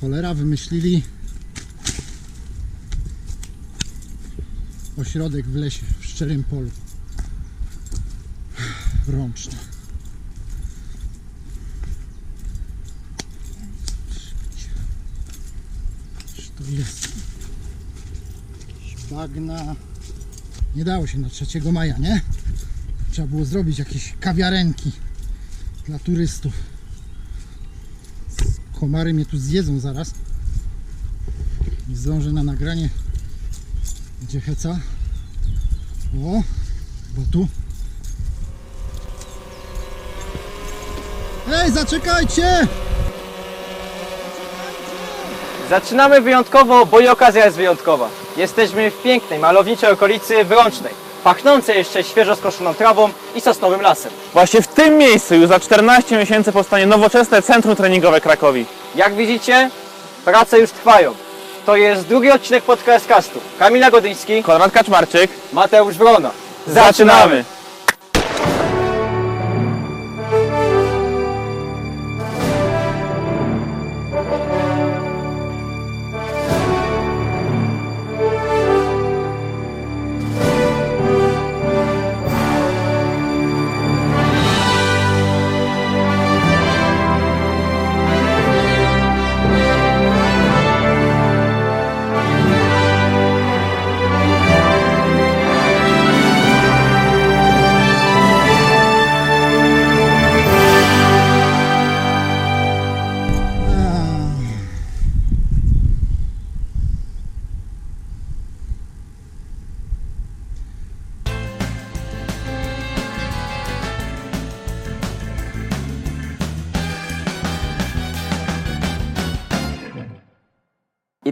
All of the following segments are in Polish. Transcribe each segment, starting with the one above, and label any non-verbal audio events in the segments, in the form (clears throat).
Cholera wymyślili ośrodek w lesie, w szczerym polu. Rączne. Cóż to jest? Bagna. Nie dało się na 3 maja, nie? Trzeba było zrobić jakieś kawiarenki dla turystów. Komary mnie tu zjedzą zaraz. Nie zdążę na nagranie. Gdzie heca? O, bo tu. Ej, zaczekajcie! Zaczynamy wyjątkowo, bo i okazja jest wyjątkowa. Jesteśmy w pięknej, malowniczej okolicy Wrącznej, pachnącej jeszcze świeżo skoszoną trawą i sosnowym lasem. Właśnie w tym miejscu już za 14 miesięcy powstanie nowoczesne Centrum Treningowe Krakowi. Jak widzicie, prace już trwają. To jest drugi odcinek podcastu. Kamila Godyński, Konrad Kaczmarczyk. Mateusz Wrona. Zaczynamy!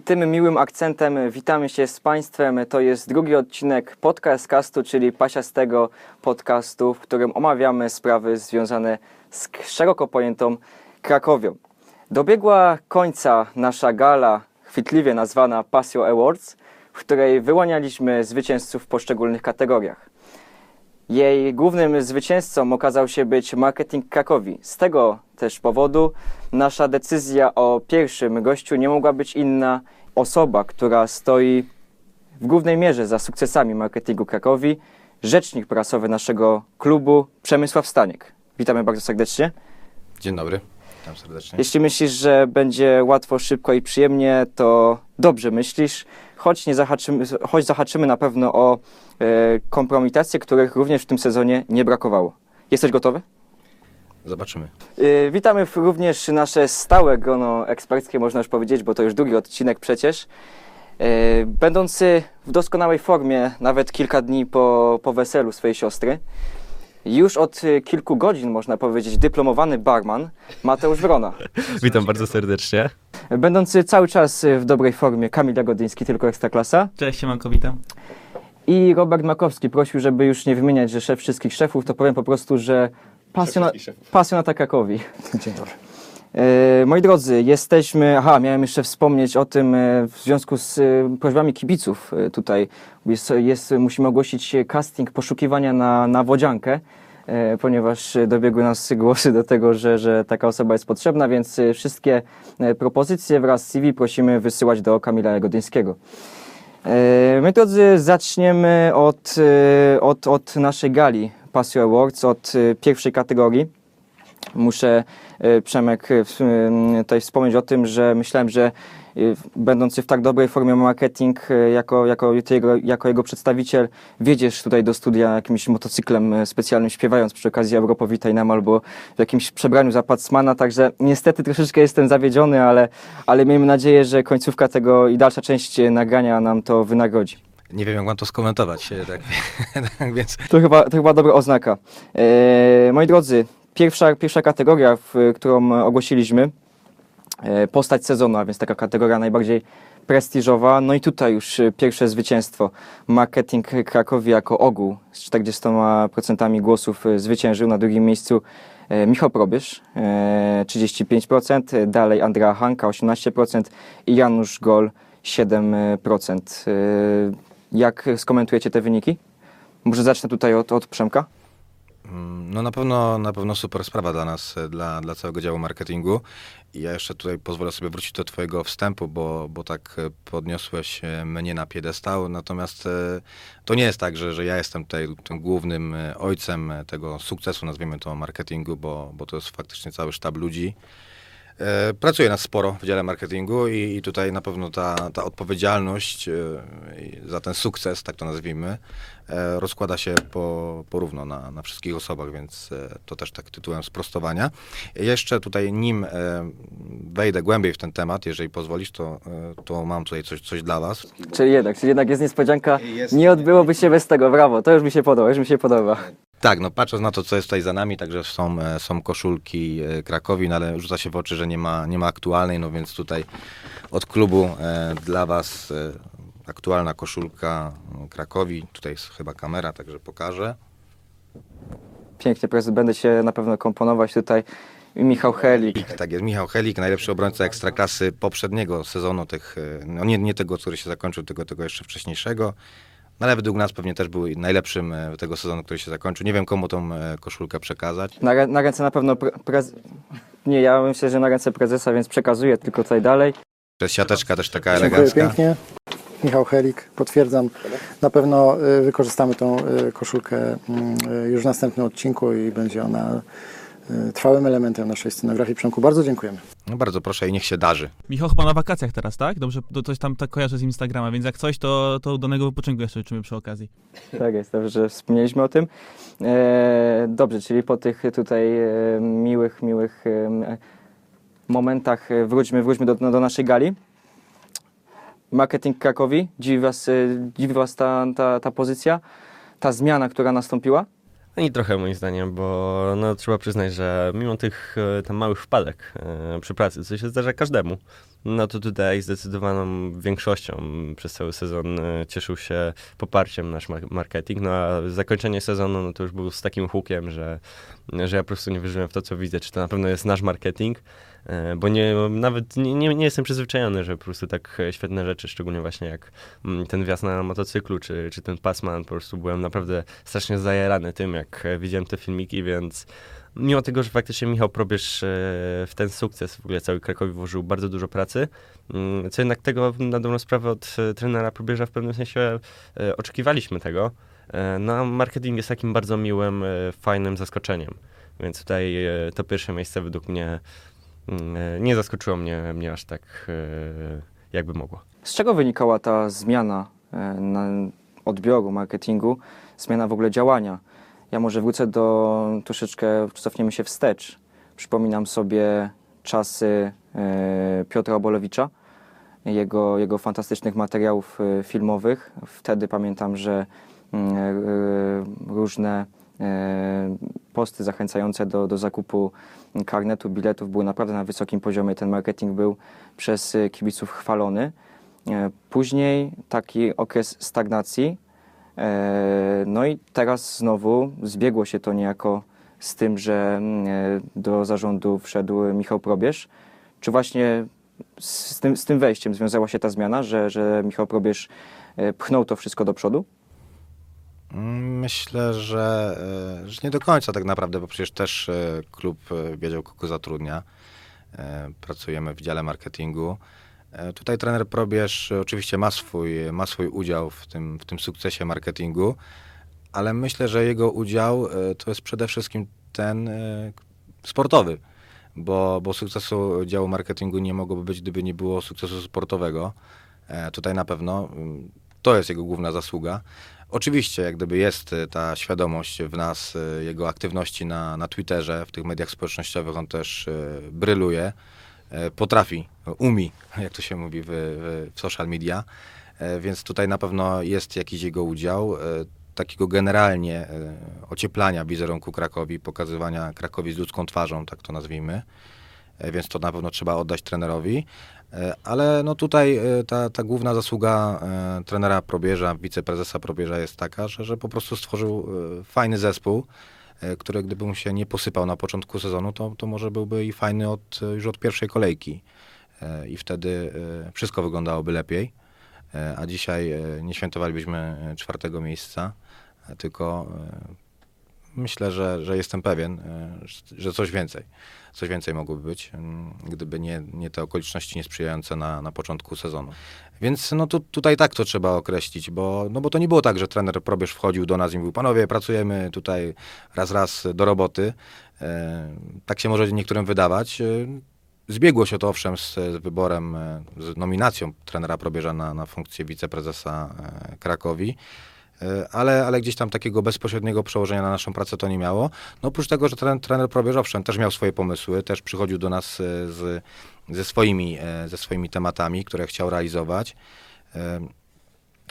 Tym miłym akcentem witamy się z Państwem. To jest drugi odcinek podcastu, czyli pasiastego podcastu, w którym omawiamy sprawy związane z szeroko pojętą Krakowią. Dobiegła końca nasza gala, chwytliwie nazwana Pasio Awards, w której wyłanialiśmy zwycięzców w poszczególnych kategoriach. Jej głównym zwycięzcą okazał się być marketing Krakowi. Z tego też powodu nasza decyzja o pierwszym gościu nie mogła być inna. Osoba, która stoi w głównej mierze za sukcesami marketingu Krakowi, rzecznik prasowy naszego klubu Przemysław Staniek. Witamy bardzo serdecznie. Dzień dobry, witam serdecznie. Jeśli myślisz, że będzie łatwo, szybko i przyjemnie, to dobrze myślisz, choć, nie zahaczymy, choć zahaczymy na pewno o e, kompromitacje, których również w tym sezonie nie brakowało. Jesteś gotowy? Zobaczymy. E, witamy w- również nasze stałe grono eksperckie, można już powiedzieć, bo to już drugi odcinek przecież. E, będący w doskonałej formie, nawet kilka dni po, po weselu swojej siostry, już od e, kilku godzin, można powiedzieć, dyplomowany barman Mateusz Wrona. (laughs) Witam bardzo serdecznie. Będący cały czas w dobrej formie Kamil Jagodyński, tylko Ekstraklasa. Cześć, siemanko, witam. I Robert Makowski prosił, żeby już nie wymieniać, że szef wszystkich szefów, to powiem po prostu, że pasjona, pasjonata Krakowi. (laughs) Dzień dobry. E, moi drodzy, jesteśmy. Aha, miałem jeszcze wspomnieć o tym e, w związku z e, prośbami kibiców tutaj. Jest, jest, musimy ogłosić casting poszukiwania na, na wodziankę, ponieważ dobiegły nas głosy do tego, że, że taka osoba jest potrzebna, więc wszystkie propozycje wraz z CV prosimy wysyłać do Kamila Jagodyńskiego. E, My drodzy, zaczniemy od, od, od naszej gali Pasio Awards, od e, pierwszej kategorii. Muszę, e, Przemek, m, tutaj wspomnieć o tym, że myślałem, że będący w tak dobrej formie marketing, jako, jako, jego, jako jego przedstawiciel, wiedziesz tutaj do studia jakimś motocyklem specjalnym, śpiewając przy okazji Europo Witaj nam albo w jakimś przebraniu za Pacmana, także niestety troszeczkę jestem zawiedziony, ale, ale miejmy nadzieję, że końcówka tego i dalsza część nagrania nam to wynagrodzi. Nie wiem, jak mam to skomentować, e, tak, tak (laughs) więc To chyba, to chyba dobra oznaka. E, moi drodzy, pierwsza, pierwsza kategoria, w, którą ogłosiliśmy, e, postać sezonu, a więc taka kategoria najbardziej prestiżowa. No i tutaj już e, pierwsze zwycięstwo. Marketing Krakowi jako ogół z 40% głosów e, zwyciężył. Na drugim miejscu Michał Probierz, e, 35%, dalej Andrea Hanka 18% i Janusz Gol 7%. Jak skomentujecie te wyniki? Może zacznę tutaj od, od Przemka. No na pewno, na pewno super sprawa dla nas, dla, dla całego działu marketingu. I ja jeszcze tutaj pozwolę sobie wrócić do twojego wstępu, bo, bo tak podniosłeś e, mnie na piedestał. Natomiast e, to nie jest tak, że, że ja jestem tutaj tym głównym e, ojcem tego sukcesu, nazwijmy to marketingu, bo, bo to jest faktycznie cały sztab ludzi. E, Pracuje nas sporo w dziale marketingu i, i tutaj na pewno ta, ta odpowiedzialność e, za ten sukces, tak to nazwijmy, e, rozkłada się po, porówno na, na wszystkich osobach, więc to też tak tytułem sprostowania. Jeszcze tutaj, nim wejdę głębiej w ten temat, jeżeli pozwolisz, to, to mam tutaj coś, coś dla was. Czyli jednak, czyli jednak jest niespodzianka. Jest. Nie odbyłoby się bez tego, brawo. To już mi się podoba, już mi się podoba. Tak, no patrząc na to, co jest tutaj za nami, także są, e, są koszulki e, Krakowi, no ale rzuca się w oczy, że nie ma, nie ma aktualnej, no więc tutaj od klubu e, dla Was e, aktualna koszulka Krakowi. Tutaj jest chyba kamera, także pokażę. Pięknie, prezes, będę się na pewno komponować tutaj. Michał Helik. Tak jest, Michał Helik, najlepszy obrońca Ekstraklasy poprzedniego sezonu, tych, e, no nie, nie tego, który się zakończył, tylko tego jeszcze wcześniejszego. No ale według nas pewnie też był najlepszym e, tego sezonu, który się zakończył. Nie wiem, komu tą e, koszulkę przekazać. Na, na ręce na pewno pre, prez... Nie, ja myślę, że na ręce prezesa, więc przekazuję tylko tutaj dalej. To jest siateczka też taka Dziękuję elegancka. pięknie. Michał Helik, potwierdzam. Na pewno y, wykorzystamy tą koszulkę mm, już w następnym odcinku i będzie ona trwałym elementem naszej scenografii. Przemku, bardzo dziękujemy. No bardzo proszę i niech się darzy. Michał chyba na wakacjach teraz, tak? Dobrze, to coś tam tak kojarzę z Instagrama, więc jak coś, to, to danego wypoczynku jeszcze życzymy przy okazji. (laughs) Tak jest, dobrze, że wspomnieliśmy o tym. E, dobrze, czyli po tych tutaj e, miłych, miłych e, momentach e, wróćmy, wróćmy do, do naszej gali. Marketing Krakowi, dziwi Was, e, dziwi was ta, ta, ta pozycja, ta zmiana, która nastąpiła? Ani trochę moim zdaniem, bo no, trzeba przyznać, że mimo tych e, tam małych wpadek e, przy pracy, co się zdarza każdemu, no to tutaj zdecydowaną większością przez cały sezon e, cieszył się poparciem nasz mar- marketing, no a zakończenie sezonu no, to już był z takim hukiem, że, że ja po prostu nie wierzyłem w to, co widzę, czy to na pewno jest nasz marketing, bo nie, nawet nie, nie, nie jestem przyzwyczajony, że po prostu tak e, świetne rzeczy, szczególnie właśnie jak mm, ten wjazd na motocyklu, czy, czy ten pasman, po prostu byłem naprawdę strasznie zajarany tym, jak e, widziałem te filmiki, więc mimo tego, że faktycznie Michał Probierz e, w ten sukces w ogóle cały Krakowi włożył bardzo dużo pracy, mm, co jednak tego na dobrą sprawę od e, trenera Probierza w pewnym sensie e, oczekiwaliśmy tego. E, No a marketing jest takim bardzo miłym, e, fajnym zaskoczeniem, więc tutaj e, to pierwsze miejsce według mnie e, nie zaskoczyło mnie, mnie aż tak, e, jakby mogło. Z czego wynikała ta zmiana e, odbioru marketingu, zmiana w ogóle działania? Ja może wrócę do troszeczkę, cofniemy się wstecz. Przypominam sobie czasy e, Piotra Obolewicza, jego, jego fantastycznych materiałów e, filmowych. Wtedy pamiętam, że mm, e, różne e, posty zachęcające do, do zakupu karnetu, biletów były naprawdę na wysokim poziomie. Ten marketing był przez e, kibiców chwalony. E, Później taki okres stagnacji. E, No i teraz znowu zbiegło się to niejako z tym, że mm, e, do zarządu wszedł Michał Probierz. Czy właśnie z tym, z tym wejściem związała się ta zmiana, że, że Michał Probierz e, pchnął to wszystko do przodu? Myślę, że, e, że nie do końca tak naprawdę, bo przecież też e, klub e, wiedział, kogo zatrudnia. Pracujemy w dziale marketingu. Tutaj trener Probierz oczywiście ma swój, ma swój udział w tym, w tym sukcesie marketingu, ale myślę, że jego udział to jest przede wszystkim ten sportowy, bo, bo sukcesu działu marketingu nie mogłoby być, gdyby nie było sukcesu sportowego. Tutaj na pewno mm, to jest jego główna zasługa. Oczywiście, jak gdyby jest e, ta świadomość w nas, e, jego aktywności na, na Twitterze, w tych mediach społecznościowych, on też e, bryluje, potrafi, umi, jak to się mówi w, w, social media, więc tutaj na pewno jest jakiś jego udział, takiego generalnie ocieplania wizerunku Krakowi, pokazywania Krakowi z ludzką twarzą, tak to nazwijmy, więc to na pewno trzeba oddać trenerowi. E, Ale no tutaj e, ta, ta główna zasługa e, trenera Probierza, wiceprezesa Probierza jest taka, że, że po prostu stworzył e, fajny zespół, e, który gdyby mu się nie posypał na początku sezonu, to, to może byłby i fajny od, już od pierwszej kolejki. E, I wtedy e, wszystko wyglądałoby lepiej. E, A dzisiaj e, nie świętowalibyśmy e, czwartego miejsca, e, tylko e, myślę, że, że jestem pewien, e, że coś więcej, coś więcej mogłoby być, mm, gdyby nie, nie te okoliczności niesprzyjające na, na początku sezonu. Więc no tu, tutaj tak to trzeba określić, bo, no bo to nie było tak, że trener Probierz wchodził do nas i mówił, panowie, pracujemy tutaj raz, raz do roboty. E, tak się może niektórym wydawać. E, Zbiegło się to owszem z, z wyborem, z nominacją trenera Probierza na, na funkcję wiceprezesa Krakowi. E, Ale, ale gdzieś tam takiego bezpośredniego przełożenia na naszą pracę to nie miało. No oprócz tego, że trener, trener Probierz owszem też miał swoje pomysły, też przychodził do nas e, z, ze, swoimi, e, ze swoimi tematami, które chciał realizować.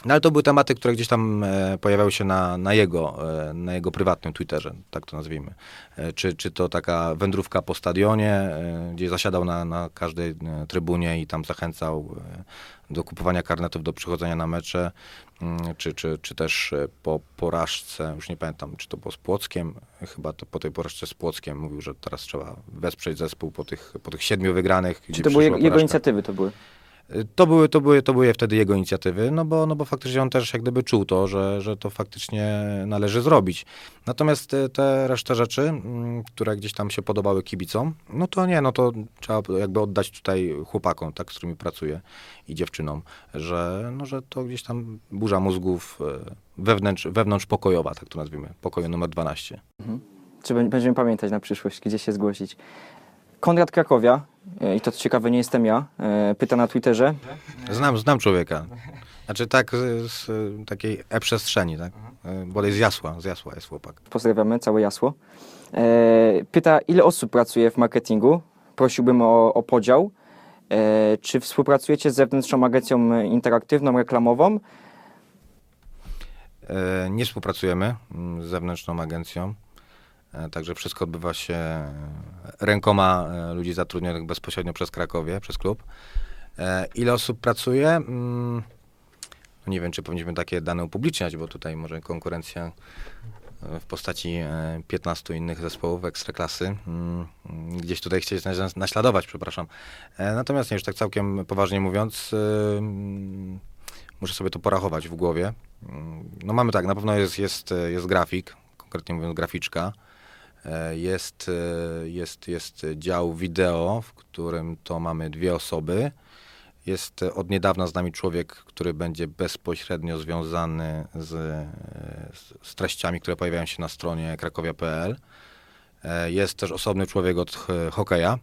No ale to były tematy, które gdzieś tam e, pojawiały się na, na, jego, e, na jego prywatnym Twitterze, tak to nazwijmy. E, czy, czy to taka wędrówka po stadionie, e, gdzie zasiadał na, na każdej e, trybunie i tam zachęcał e, do kupowania karnetów, do przychodzenia na mecze, mm, czy, czy, czy też po porażce, już nie pamiętam, czy to było z Płockiem, chyba to po tej porażce z Płockiem mówił, że teraz trzeba wesprzeć zespół po tych, po tych siedmiu wygranych. Czy to były jego, jego porażka. inicjatywy to były? To były, to, były, to były wtedy jego inicjatywy, no bo, no bo faktycznie on też jak gdyby czuł to, że, że to faktycznie należy zrobić. Natomiast te, te resztę rzeczy, które gdzieś tam się podobały kibicom, no to nie, no to trzeba jakby oddać tutaj chłopakom, tak, z którymi pracuję i dziewczynom, że, no, że to gdzieś tam burza mózgów e, wewnętrz, wewnątrz pokojowa, tak to nazwijmy, pokoju numer 12. Czy bę- będziemy pamiętać na przyszłość, gdzie się zgłosić? Konrad Krakowia, e, i to co ciekawe, nie jestem ja, e, pyta na Twitterze, Znam, znam człowieka. Znaczy tak z, z takiej e-przestrzeni, tak? E, Bodaj z Jasła, z Jasła jest chłopak. pozdrawiamy, całe jasło. E, pyta, ile osób pracuje w marketingu? Prosiłbym o, o podział. E, czy współpracujecie z zewnętrzną agencją interaktywną, reklamową? E, Nie współpracujemy mm, z zewnętrzną agencją, e, także wszystko odbywa się e, rękoma e, ludzi zatrudnionych bezpośrednio przez Krakowie, przez klub. E, Ile osób pracuje? Mm, no Nie wiem, czy powinniśmy takie dane upubliczniać, bo tutaj może konkurencja e, w postaci e, 15 innych zespołów ekstraklasy mm, gdzieś tutaj chcieć naśladować, przepraszam. E, Natomiast nie, już tak całkiem poważnie mówiąc, e, mm, muszę sobie to porachować w głowie. No mamy tak, na pewno jest, jest, e, jest grafik, konkretnie mówiąc graficzka. E, Jest, e, jest, jest dział wideo, w którym to mamy dwie osoby. Jest e, od niedawna z nami człowiek, który będzie bezpośrednio związany z, z- treściami, które pojawiają się na stronie krakowia.pl. Jest też osobny człowiek od hokeja,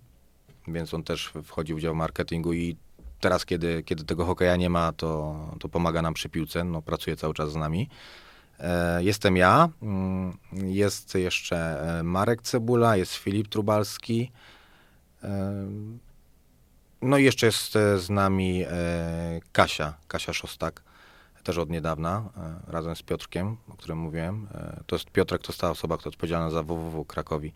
więc on też wchodzi w dział marketingu i teraz, kiedy, kiedy tego hokeja nie ma, to, to pomaga nam przy piłce, no, pracuje cały czas z nami. E, Jestem ja, mm, jest jeszcze e, Marek Cebula, jest Filip Trubalski, e, no i jeszcze jest z nami Kasia, Kasia Szostak, też od niedawna, razem z Piotrkiem, o którym mówiłem. To jest Piotrek, to jest ta osoba, która odpowiedzialna za www Krakowi.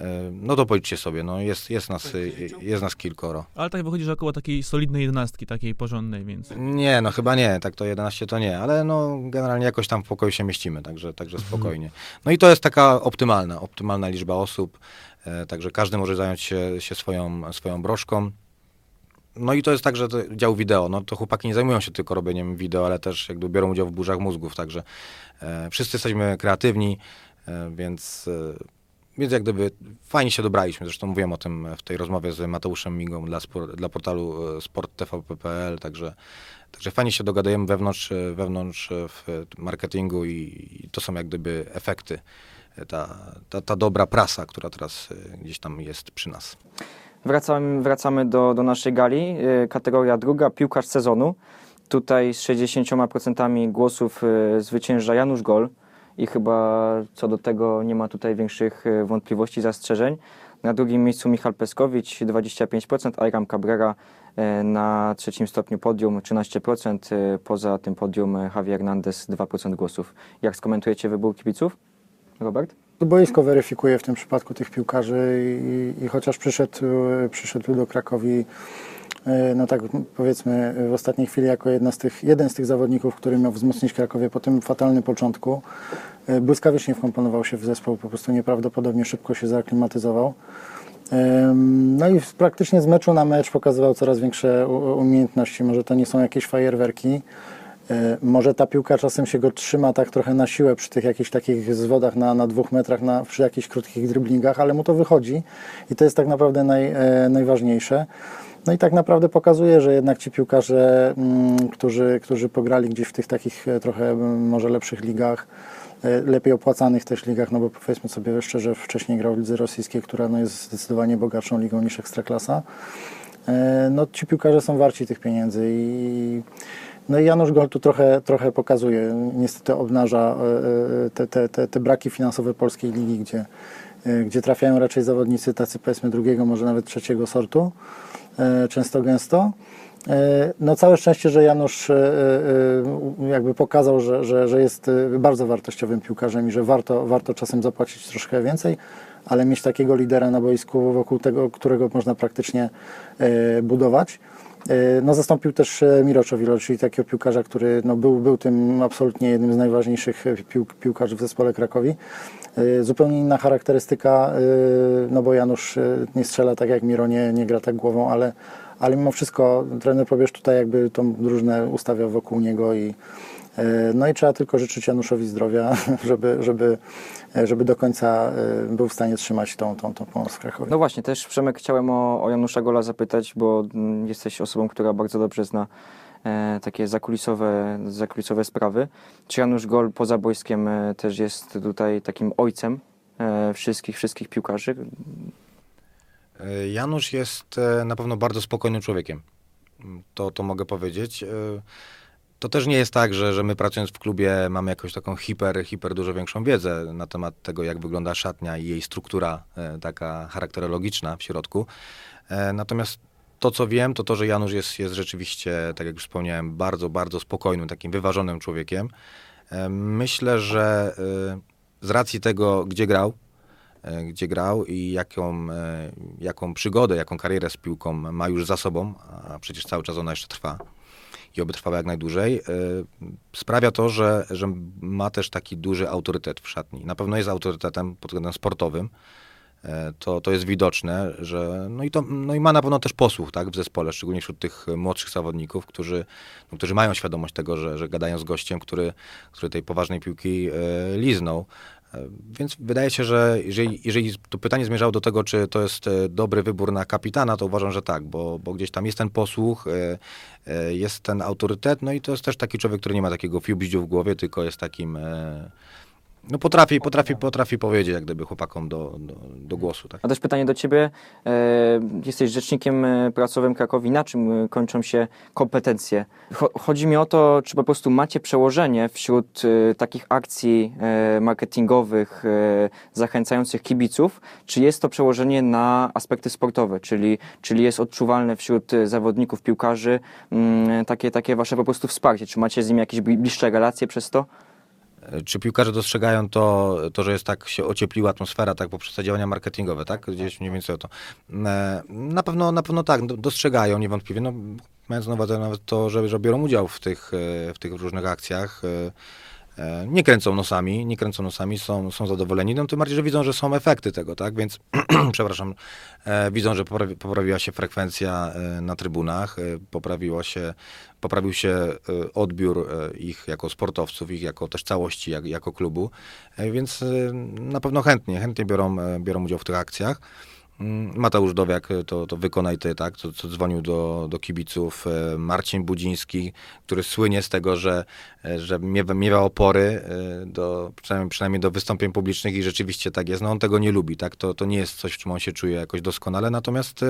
E, No to policzcie sobie, no jest, jest, nas, jest nas kilkoro. Ale tak wychodzi, że około takiej solidnej jedenastki, takiej porządnej, więc... Nie, no chyba nie, tak to 11 to nie, ale no generalnie jakoś tam w pokoju się mieścimy, także, także spokojnie. No i to jest taka optymalna, optymalna liczba osób, e, także każdy może zająć się, się swoją, swoją broszką. No i to jest tak, że to dział wideo, no to chłopaki nie zajmują się tylko robieniem wideo, ale też jakby biorą udział w burzach mózgów, także e, wszyscy jesteśmy kreatywni, e, więc, e, więc jak gdyby fajnie się dobraliśmy, zresztą mówiłem o tym w tej rozmowie z Mateuszem Migą dla, dla portalu e, sporttvp.pl, także, także fajnie się dogadujemy wewnątrz, e, wewnątrz e, w marketingu i, i to są jak gdyby efekty, ta, ta, ta dobra prasa, która teraz gdzieś tam jest przy nas. Wracamy, wracamy do, do naszej gali. Kategoria druga, piłkarz sezonu. Tutaj z 60% głosów zwycięża Janusz Gol i chyba co do tego nie ma tutaj większych e, wątpliwości, zastrzeżeń. Na drugim miejscu Michal Peskowicz 25%, Ayram Cabrera e, na trzecim stopniu podium 13%, e, poza tym podium Javier Hernandez 2% głosów. Jak skomentujecie wybór kibiców? Robert? Boisko weryfikuje w tym przypadku tych piłkarzy i, i chociaż przyszedł, przyszedł do Krakowi, no tak powiedzmy w ostatniej chwili jako jedna z tych, jeden z tych zawodników, który miał wzmocnić Krakowie po tym fatalnym początku, e, błyskawicznie wkomponował się w zespół, po prostu nieprawdopodobnie szybko się zaaklimatyzował. No i praktycznie z meczu na mecz pokazywał coraz większe umiejętności. Może to nie są jakieś fajerwerki, E, Może ta piłka czasem się go trzyma tak trochę na siłę przy tych jakichś takich zwodach na, na dwóch metrach, na, przy jakichś krótkich driblingach, ale mu to wychodzi i to jest tak naprawdę naj, e, najważniejsze. No i tak naprawdę pokazuje, że jednak ci piłkarze, mm, którzy, którzy pograli gdzieś w tych takich e, trochę może lepszych ligach, e, lepiej opłacanych też ligach, no bo powiedzmy sobie szczerze, wcześniej grał w lidze rosyjskiej, która no jest zdecydowanie bogatszą ligą niż Ekstraklasa. E, No ci piłkarze są warci tych pieniędzy i no i Janusz Gol tu trochę, trochę pokazuje, niestety obnaża te, te, te, te braki finansowe polskiej ligi, gdzie, gdzie trafiają raczej zawodnicy tacy powiedzmy drugiego, może nawet trzeciego sortu, często gęsto. E, No całe szczęście, że Janusz e, e, jakby pokazał, że, że, że jest e, bardzo wartościowym piłkarzem i że warto, warto czasem zapłacić troszkę więcej, ale mieć takiego lidera na boisku, wokół tego, którego można praktycznie e, budować. E, No, zastąpił też e, Miroczowilo, czyli takiego piłkarza, który no, był, był tym absolutnie jednym z najważniejszych e, pił, piłkarzy w zespole Krakowi. E, Zupełnie inna charakterystyka, e, no bo Janusz e, nie strzela tak jak Miro, nie, nie gra tak głową, ale, ale mimo wszystko trener Probierz tutaj jakby tą drużynę ustawiał wokół niego i no i trzeba tylko życzyć Januszowi zdrowia, (laughs) żeby, żeby, żeby do końca był w stanie trzymać tą, tą, tą pomoc w Krakowie. No właśnie, też Przemek chciałem o, o Janusza Gola zapytać, bo mm, jesteś osobą, która bardzo dobrze zna takie zakulisowe, zakulisowe sprawy. Czy Janusz Gol poza boiskiem e, też jest tutaj takim ojcem e, wszystkich, wszystkich piłkarzy? E, Janusz jest e, na pewno bardzo spokojnym człowiekiem. To, to mogę powiedzieć. E, To też nie jest tak, że, że my pracując w klubie mamy jakąś taką hiper, hiper dużo większą wiedzę na temat tego, jak wygląda szatnia i jej struktura e, taka charakterologiczna w środku. E, Natomiast to, co wiem, to to, że Janusz jest, jest rzeczywiście, tak jak już wspomniałem, bardzo, bardzo spokojnym, takim wyważonym człowiekiem. E, Myślę, że e, z racji tego, gdzie grał, e, gdzie grał i jaką, jaką przygodę, jaką karierę z piłką ma już za sobą, a przecież cały czas ona jeszcze trwa i oby trwała jak najdłużej, sprawia to, że, że ma też taki duży autorytet w szatni. Na pewno jest autorytetem pod względem sportowym. To, to jest widoczne, że no i, to, no i ma na pewno też posłuch tak, w zespole, szczególnie wśród tych młodszych zawodników, którzy, no, którzy mają świadomość tego, że, że gadają z gościem, który, który tej poważnej piłki e, liznął. E, Więc wydaje się, że jeżeli, jeżeli to pytanie zmierzało do tego, czy to jest e, dobry wybór na kapitana, to uważam, że tak, bo, bo gdzieś tam jest ten posłuch, e, jest ten autorytet, no i to jest też taki człowiek, który nie ma takiego fiubździu w głowie, tylko jest takim, no potrafi, potrafi, potrafi powiedzieć jak gdyby chłopakom do, do, do głosu. Tak? A też pytanie do Ciebie. E, jesteś rzecznikiem e, prasowym Krakowi. Na czym e, kończą się kompetencje? Cho- chodzi mi o to, czy po prostu macie przełożenie wśród takich akcji marketingowych zachęcających kibiców, czy jest to przełożenie na aspekty sportowe, czyli, czyli jest odczuwalne wśród zawodników, piłkarzy mm, takie, takie Wasze po prostu wsparcie? Czy macie z nimi jakieś bli- bliższe relacje przez to? Czy piłkarze dostrzegają to, to, że jest tak, się ociepliła atmosfera, tak, poprzez te działania marketingowe, tak? Gdzieś mniej więcej o to. E, Na pewno, na pewno tak, do- dostrzegają niewątpliwie, no, mając na uwadze nawet to, że, że biorą udział w tych, e, w tych różnych akcjach. E, Nie kręcą nosami, nie kręcą nosami, są, są zadowoleni, no tym bardziej, że widzą, że są efekty tego, tak, więc (clears throat) przepraszam, e, widzą, że poprawi, poprawiła się frekwencja e, na trybunach, e, poprawiło się, poprawił się odbiór ich jako sportowców, ich jako też całości, jak, jako klubu, więc na pewno chętnie, chętnie biorą, biorą udział w tych akcjach. Mm, Mateusz Dowiak, e, to, to wykonaj ty, tak, co, co dzwonił do, do kibiców, e, Marcin Budziński, który słynie z tego, że, e, że miewa, miewa opory do, przynajmniej, przynajmniej do wystąpień publicznych i rzeczywiście tak jest. No on tego nie lubi, tak, to, to nie jest coś, w czym on się czuje jakoś doskonale, natomiast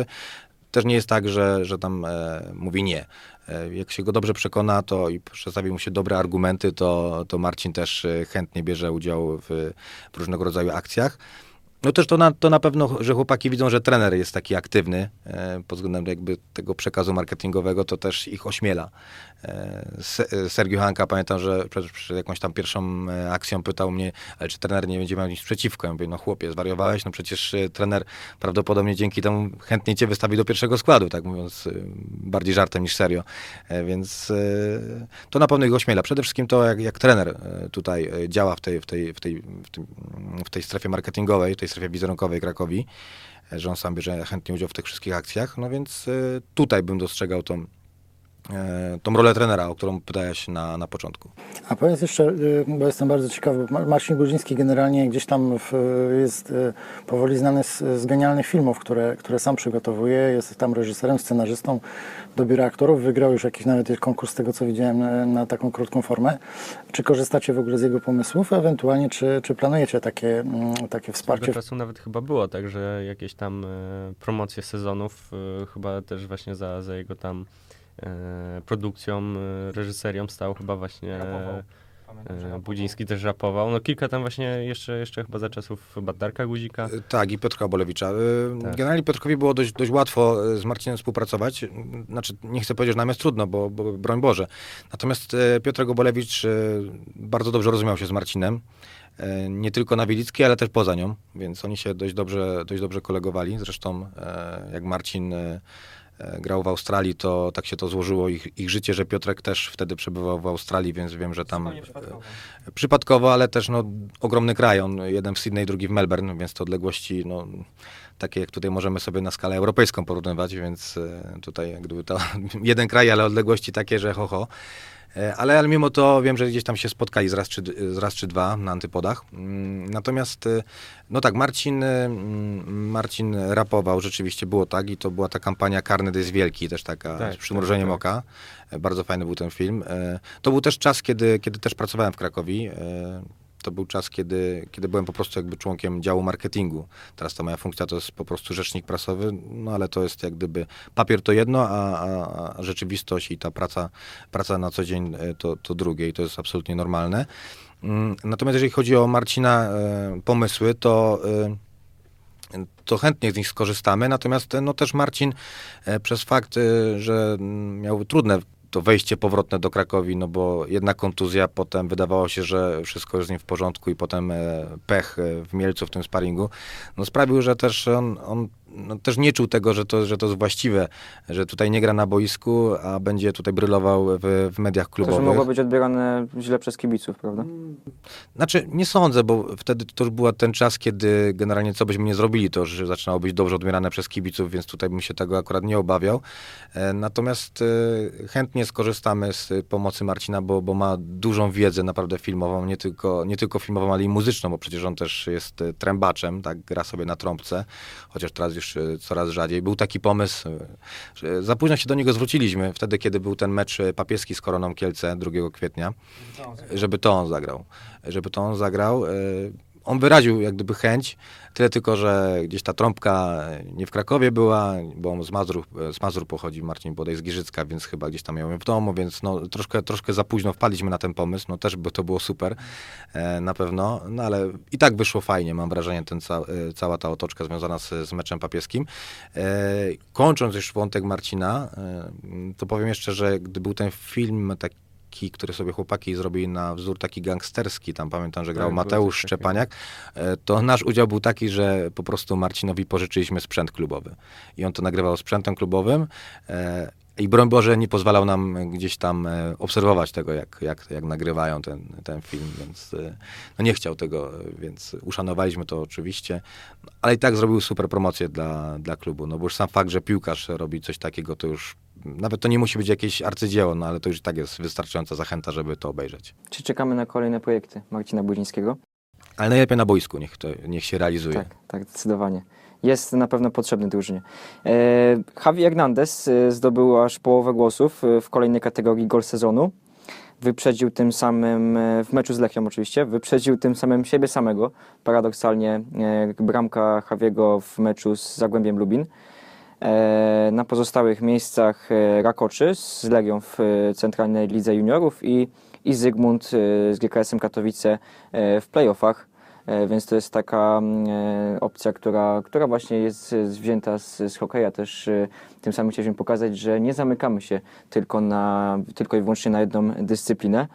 też nie jest tak, że, że tam e, mówi nie. E, jak się go dobrze przekona to i przedstawi mu się dobre argumenty, to, to Marcin też e, chętnie bierze udział w, w różnego rodzaju akcjach. No też to na, to na pewno, że chłopaki widzą, że trener jest taki aktywny e, pod względem jakby tego przekazu marketingowego, to też ich ośmiela. Se- Sergiu Hanka, pamiętam, że przed, jakąś tam pierwszą e, akcją pytał mnie, ale czy trener nie będzie miał nic przeciwko? Ja mówię, no chłopie, zwariowałeś, no przecież e, trener prawdopodobnie dzięki temu chętnie cię wystawi do pierwszego składu, tak mówiąc e, bardziej żartem niż serio. Więc to na pewno ich ośmiela. Przede wszystkim to, jak, jak trener tutaj działa w tej, w tej, w tej, w tym, w tej strefie marketingowej, w tej strefie wizerunkowej Krakowi, że on sam bierze chętnie udział w tych wszystkich akcjach, no więc tutaj bym dostrzegał tą tą rolę trenera, o którą pytałeś na, na początku. A powiedz jeszcze, y, bo jestem bardzo ciekawy, Ma- Marcin Gudziński generalnie gdzieś tam w, jest y, powoli znany z, z genialnych filmów, które, które sam przygotowuje. Jest tam reżyserem, scenarzystą, dobiera aktorów. Wygrał już jakiś nawet konkurs, z tego co widziałem, na, na taką krótką formę. Czy korzystacie w ogóle z jego pomysłów? Ewentualnie, czy, czy planujecie takie, mm, takie wsparcie? Swego czasu nawet chyba było, także jakieś tam e, promocje sezonów, e, chyba też właśnie za, za jego tam e, produkcją, e, reżyserią stał chyba właśnie e, Budziński też rapował. No kilka tam właśnie jeszcze, jeszcze chyba za czasów chyba Darka Guzika. E, Tak, i Piotrka Bolewicza. E, Tak. Generalnie Piotrkowi było dość, dość łatwo e, z Marcinem współpracować. Znaczy, nie chcę powiedzieć, że nam jest trudno, bo, bo broń Boże. Natomiast e, Piotrek Obolewicz e, bardzo dobrze rozumiał się z Marcinem. E, Nie tylko na Wielickiej, ale też poza nią, więc oni się dość dobrze, dość dobrze kolegowali. Zresztą e, jak Marcin e, e, grał w Australii, to tak się to złożyło ich, ich życie, że Piotrek też wtedy przebywał w Australii, więc wiem, że tam... e, Przypadkowo, ale też no, ogromny kraj. On, jeden w Sydney, drugi w Melbourne, więc to odległości no, takie, jak tutaj możemy sobie na skalę europejską porównywać, więc e, tutaj jak gdyby to (laughs) jeden kraj, ale odległości takie, że ho, ho. E, Ale, ale mimo to wiem, że gdzieś tam się spotkali z raz czy, z raz czy dwa na antypodach. Mm, Natomiast, e, no tak, Marcin, e, mm, Marcin rapował, rzeczywiście było tak i to była ta kampania Karny to jest wielki, też taka Tak, z przymrużeniem tak, oka. E, Bardzo fajny był ten film. E, To był też czas, kiedy, kiedy też pracowałem w Krakowi. To był czas, kiedy, kiedy byłem po prostu jakby członkiem działu marketingu. Teraz ta moja funkcja to jest po prostu rzecznik prasowy, no ale to jest jak gdyby papier to jedno, a, a, rzeczywistość i ta praca, praca na co dzień e, to, to drugie i to jest absolutnie normalne. Mm, Natomiast jeżeli chodzi o Marcina e, pomysły, to e, to chętnie z nich skorzystamy. Natomiast no też Marcin przez fakt, że mm, miał trudne to wejście powrotne do Krakowi, no bo jedna kontuzja, potem wydawało się, że wszystko jest z nim w porządku i potem e, pech e, w Mielcu w tym sparingu, no sprawił, że też on, on no, też nie czuł tego, że to, że to jest właściwe, że tutaj nie gra na boisku, a będzie tutaj brylował w, w mediach To, że klubowych. mogło być odbierane źle przez kibiców, prawda? Znaczy, nie sądzę, bo wtedy to już był ten czas, kiedy generalnie co byśmy nie zrobili, to już zaczynało być dobrze odbierane przez kibiców, więc tutaj bym się tego akurat nie obawiał. E, Natomiast e, chętnie skorzystamy z pomocy Marcina, bo, bo ma dużą wiedzę naprawdę filmową, nie tylko, nie tylko filmową, ale i muzyczną, bo przecież on też jest e, trębaczem, tak, gra sobie na trąbce, chociaż teraz już e, coraz rzadziej. Był taki pomysł, e, że za późno się do niego zwróciliśmy, wtedy, kiedy był ten mecz e, papieski z Koroną Kielce 2 kwietnia, żeby to on zagrał. Żeby to on zagrał. On wyraził jak gdyby chęć, tyle tylko, że gdzieś ta trąbka nie w Krakowie była, bo on z Mazur, z Mazur pochodzi, Marcin bodaj z Giżycka, więc chyba gdzieś tam miał ją w domu, więc no, troszkę, troszkę za późno wpadliśmy na ten pomysł, no też by to było super e, na pewno, no ale i tak wyszło fajnie, mam wrażenie, ten ca, e, cała ta otoczka związana z, z meczem papieskim. E, kończąc już wątek Marcina, e, to powiem jeszcze, że gdy był ten film taki taki, który sobie chłopaki zrobili na wzór taki gangsterski, tam pamiętam, że grał Tak, Mateusz. Szczepaniak, e, to nasz udział był taki, że po prostu Marcinowi pożyczyliśmy sprzęt klubowy. I on to nagrywał sprzętem klubowym e, i broń Boże nie pozwalał nam gdzieś tam e, obserwować tego, jak, jak, jak nagrywają ten, ten film, więc no nie chciał tego, więc uszanowaliśmy to oczywiście, ale i tak zrobił super promocję dla, dla klubu, no bo już sam fakt, że piłkarz robi coś takiego, to już nawet to nie musi być jakieś arcydzieło, no ale to już tak jest wystarczająca zachęta, żeby to obejrzeć. Czy czekamy na kolejne projekty Marcina Budzińskiego? Ale najlepiej na boisku niech, to, niech się realizuje. Tak, tak, zdecydowanie. Jest na pewno potrzebny drużynie. E, Javi Hernandez e, zdobył aż połowę głosów e, w kolejnej kategorii gol sezonu. Wyprzedził tym samym, e, w meczu z Lechią oczywiście, wyprzedził tym samym siebie samego. Paradoksalnie bramka Javiego w meczu z Zagłębiem Lubin. E, Na pozostałych miejscach e, Rakoczy z Legią w e, Centralnej Lidze Juniorów i, i Zygmunt z GKS-em Katowice w playoffach. Więc to jest taka mm, opcja, która, która właśnie jest wzięta z, z hokeja. Też tym samym chcieliśmy pokazać, że nie zamykamy się tylko, na, tylko i wyłącznie na jedną dyscyplinę.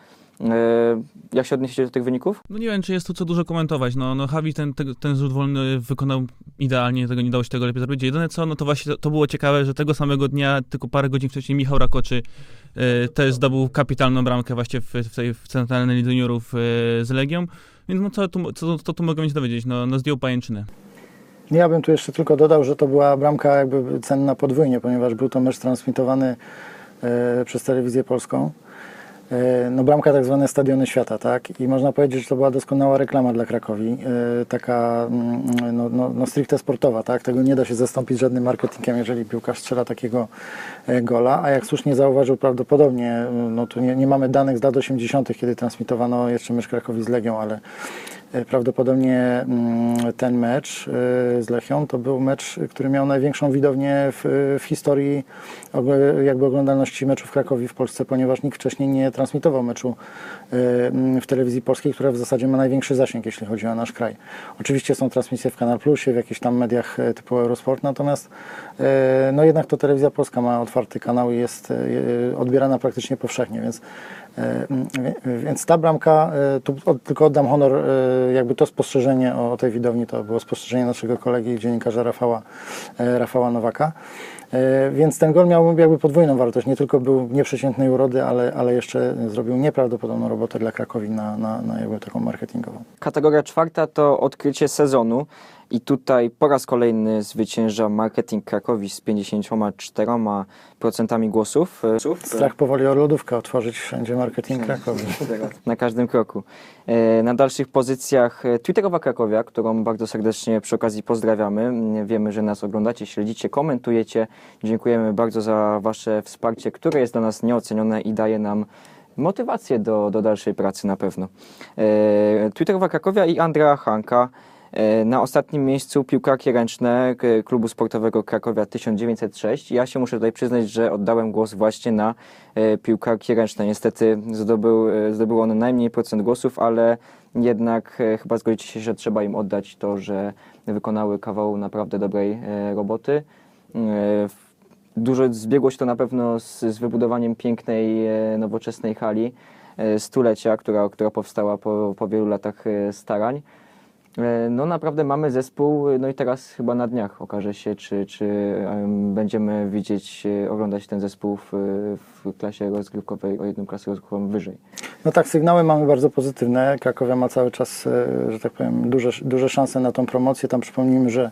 E, Jak się odniesiecie do tych wyników? No nie wiem, czy jest tu co dużo komentować. No, no Javi ten, ten, ten rzut wolny wykonał idealnie, tego nie dało się tego lepiej zrobić. Jedyne co, no to właśnie to, to było ciekawe, że tego samego dnia, tylko parę godzin wcześniej Michał Rakoczy e, też zdobył kapitalną bramkę właśnie w, w tej w centralnej lidze juniorów e, z Legią. Więc no co tu, co, co tu mogę mieć dowiedzieć? No, no zdjął pajęczynę. Ja bym tu jeszcze tylko dodał, że to była bramka jakby cenna podwójnie, ponieważ był to mecz transmitowany e, przez telewizję polską. E, No bramka tak zwane stadiony świata, tak? I można powiedzieć, że to była doskonała reklama dla Krakowi, e, taka mm, no, no, no stricte sportowa, tak? Tego nie da się zastąpić żadnym marketingiem, jeżeli piłkarz strzela takiego e, gola, a jak słusznie zauważył prawdopodobnie, no tu nie, nie mamy danych z lat 80., kiedy transmitowano jeszcze mecz Krakowi z Legią, ale prawdopodobnie mm, ten mecz e, z Lechią to był mecz, który miał największą widownię w, w historii jakby oglądalności meczu w Krakowie w Polsce, ponieważ nikt wcześniej nie transmitował meczu e, mm, w telewizji polskiej, która w zasadzie ma największy zasięg, jeśli chodzi o nasz kraj. Oczywiście są transmisje w Kanal Plusie, w jakichś tam mediach e, typu Eurosport, natomiast e, no jednak to telewizja polska ma otwarty kanał i jest e, odbierana praktycznie powszechnie, więc E, Więc ta bramka, e, tu tylko oddam honor, e, jakby to spostrzeżenie o tej widowni, to było spostrzeżenie naszego kolegi, dziennikarza Rafała, e, Rafała Nowaka. E, Więc ten gol miał jakby podwójną wartość. Nie tylko był nieprzeciętnej urody, ale, ale jeszcze zrobił nieprawdopodobną robotę dla Krakowi na, na, na taką marketingową. Kategoria czwarta to odkrycie sezonu i tutaj po raz kolejny zwycięża marketing Krakowi z 54% głosów. Strach powoli o lodówkę otworzyć wszędzie marketing Krakowi. (laughs) na każdym kroku. E, Na dalszych pozycjach e, Twitterowa Krakowia, którą bardzo serdecznie przy okazji pozdrawiamy. Mm, Wiemy, że nas oglądacie, śledzicie, komentujecie. Dziękujemy bardzo za Wasze wsparcie, które jest dla nas nieocenione i daje nam motywację do, do dalszej pracy na pewno. E, Twitterowa Krakowia i Andrea Hanka. E, Na ostatnim miejscu piłkarki ręczne k- klubu sportowego Krakowia 1906. Ja się muszę tutaj przyznać, że oddałem głos właśnie na e, piłkarki ręczne. Niestety zdobył, e, zdobył on najmniej procent głosów, ale jednak e, chyba zgodzicie się, że trzeba im oddać to, że wykonały kawał naprawdę dobrej e, roboty. E, Dużo zbiegło się to na pewno z, z wybudowaniem pięknej, e, nowoczesnej hali e, stulecia, która, która powstała po, po wielu latach e, starań. E, No naprawdę mamy zespół, no i teraz chyba na dniach okaże się, czy, czy em, będziemy widzieć, e, oglądać ten zespół w, w klasie rozgrywkowej, o jedną klasę rozgrywkową wyżej. No tak, sygnały mamy bardzo pozytywne. Krakowia ma cały czas, e, że tak powiem, duże, duże szanse na tą promocję. Tam przypomnijmy, że,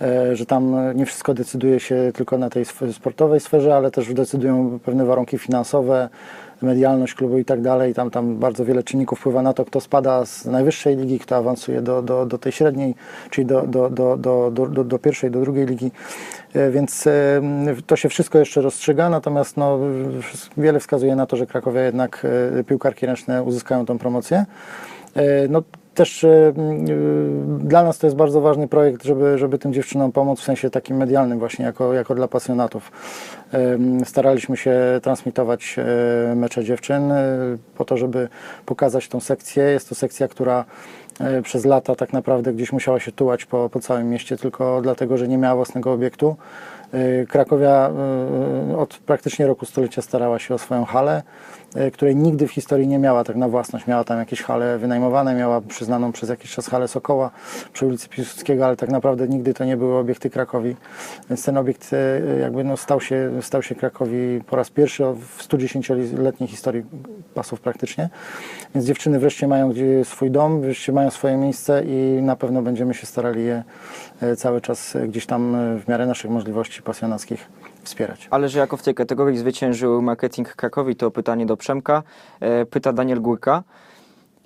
e, że tam nie wszystko decyduje się tylko na tej sportowej sferze, ale też decydują pewne warunki finansowe, medialność klubu i tak dalej. Tam, tam bardzo wiele czynników wpływa na to, kto spada z najwyższej ligi, kto awansuje do, do, do tej średniej, czyli do, do, do, do, do, do, pierwszej, do drugiej ligi. E, Więc e, to się wszystko jeszcze rozstrzyga, natomiast no, wiele wskazuje na to, że Krakowia jednak e, piłkarki ręczne uzyskają tą promocję. No, też e, e, dla nas to jest bardzo ważny projekt, żeby, żeby tym dziewczynom pomóc w sensie takim medialnym właśnie, jako, jako dla pasjonatów. Em, Staraliśmy się transmitować e, mecze dziewczyn e, po to, żeby pokazać tą sekcję. Jest to sekcja, która e, przez lata tak naprawdę gdzieś musiała się tułać po, po całym mieście, tylko dlatego, że nie miała własnego obiektu. E, Krakowia e, od praktycznie roku stulecia starała się o swoją halę, e, której nigdy w historii nie miała tak na własność. Miała tam jakieś hale wynajmowane, miała przyznaną przez jakiś czas halę Sokoła przy ulicy Piłsudskiego, ale tak naprawdę nigdy to nie były obiekty Krakowi. Więc ten obiekt e, jakby no stał, się, stał się Krakowi po raz pierwszy w 110-letniej historii pasów praktycznie. Więc dziewczyny wreszcie mają swój dom, wreszcie mają swoje miejsce i na pewno będziemy się starali je e, cały czas e, gdzieś tam e, w miarę naszych możliwości pasjonackich wspierać. Ale że jako w tej kategorii zwyciężył marketing Krakowi, to pytanie do Przemka. E, Pyta Daniel Górka.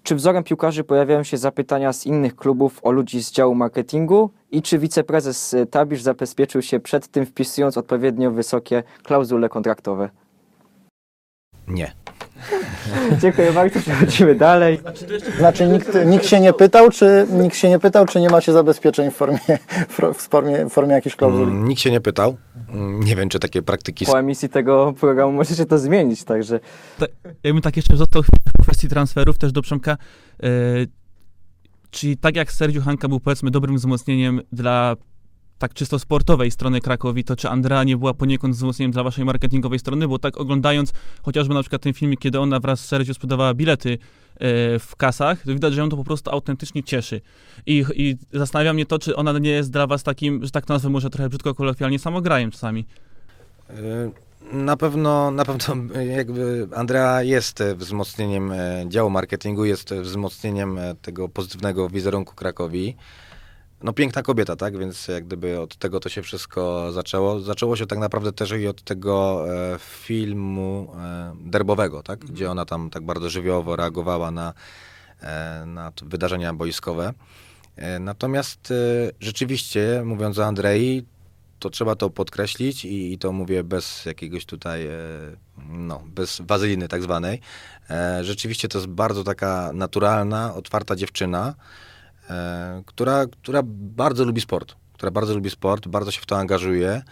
Czy wzorem piłkarzy pojawiają się zapytania z innych klubów o ludzi z działu marketingu i czy wiceprezes e, Tabisz zabezpieczył się przed tym wpisując odpowiednio wysokie klauzule kontraktowe? Nie. (laughs) Dziękuję bardzo, przechodzimy dalej. Znaczy nikt, nikt się nie pytał, czy nikt się nie pytał, czy nie macie zabezpieczeń w formie, w formie, w formie jakichś klauzuli? Mm, Nikt się nie pytał. Mm, Nie wiem, czy takie praktyki Po emisji tego programu możecie to zmienić, także Ta, jakbym tak jeszcze został w kwestii transferów też do Przemka. E, czyli tak jak Sergio Hanka był powiedzmy dobrym wzmocnieniem dla tak czysto sportowej strony Krakowi, to czy Andrea nie była poniekąd wzmocnieniem dla waszej marketingowej strony? Bo tak oglądając chociażby na przykład ten filmik, kiedy ona wraz z Sergio sprzedawała bilety e, w kasach, to widać, że ją to po prostu autentycznie cieszy. I, I zastanawia mnie to, czy ona nie jest dla was takim, że tak to nazwę może trochę brzydko kolokwialnie, samograjem czasami. Y, Na pewno, na pewno (laughs) jakby Andrea jest e, wzmocnieniem e, działu marketingu, jest e, wzmocnieniem e, tego pozytywnego wizerunku Krakowi. No piękna kobieta, tak? Więc jak gdyby od tego to się wszystko zaczęło. Zaczęło się tak naprawdę też i od tego e, filmu e, derbowego, tak? Gdzie ona tam tak bardzo żywiołowo reagowała na, e, na wydarzenia boiskowe. E, natomiast e, rzeczywiście, mówiąc o Andrei, to trzeba to podkreślić i, i to mówię bez jakiegoś tutaj, e, no, bez wazyliny tak zwanej. Rzeczywiście to jest bardzo taka naturalna, otwarta dziewczyna, która, która bardzo lubi sport, która bardzo lubi sport, bardzo się w to angażuje.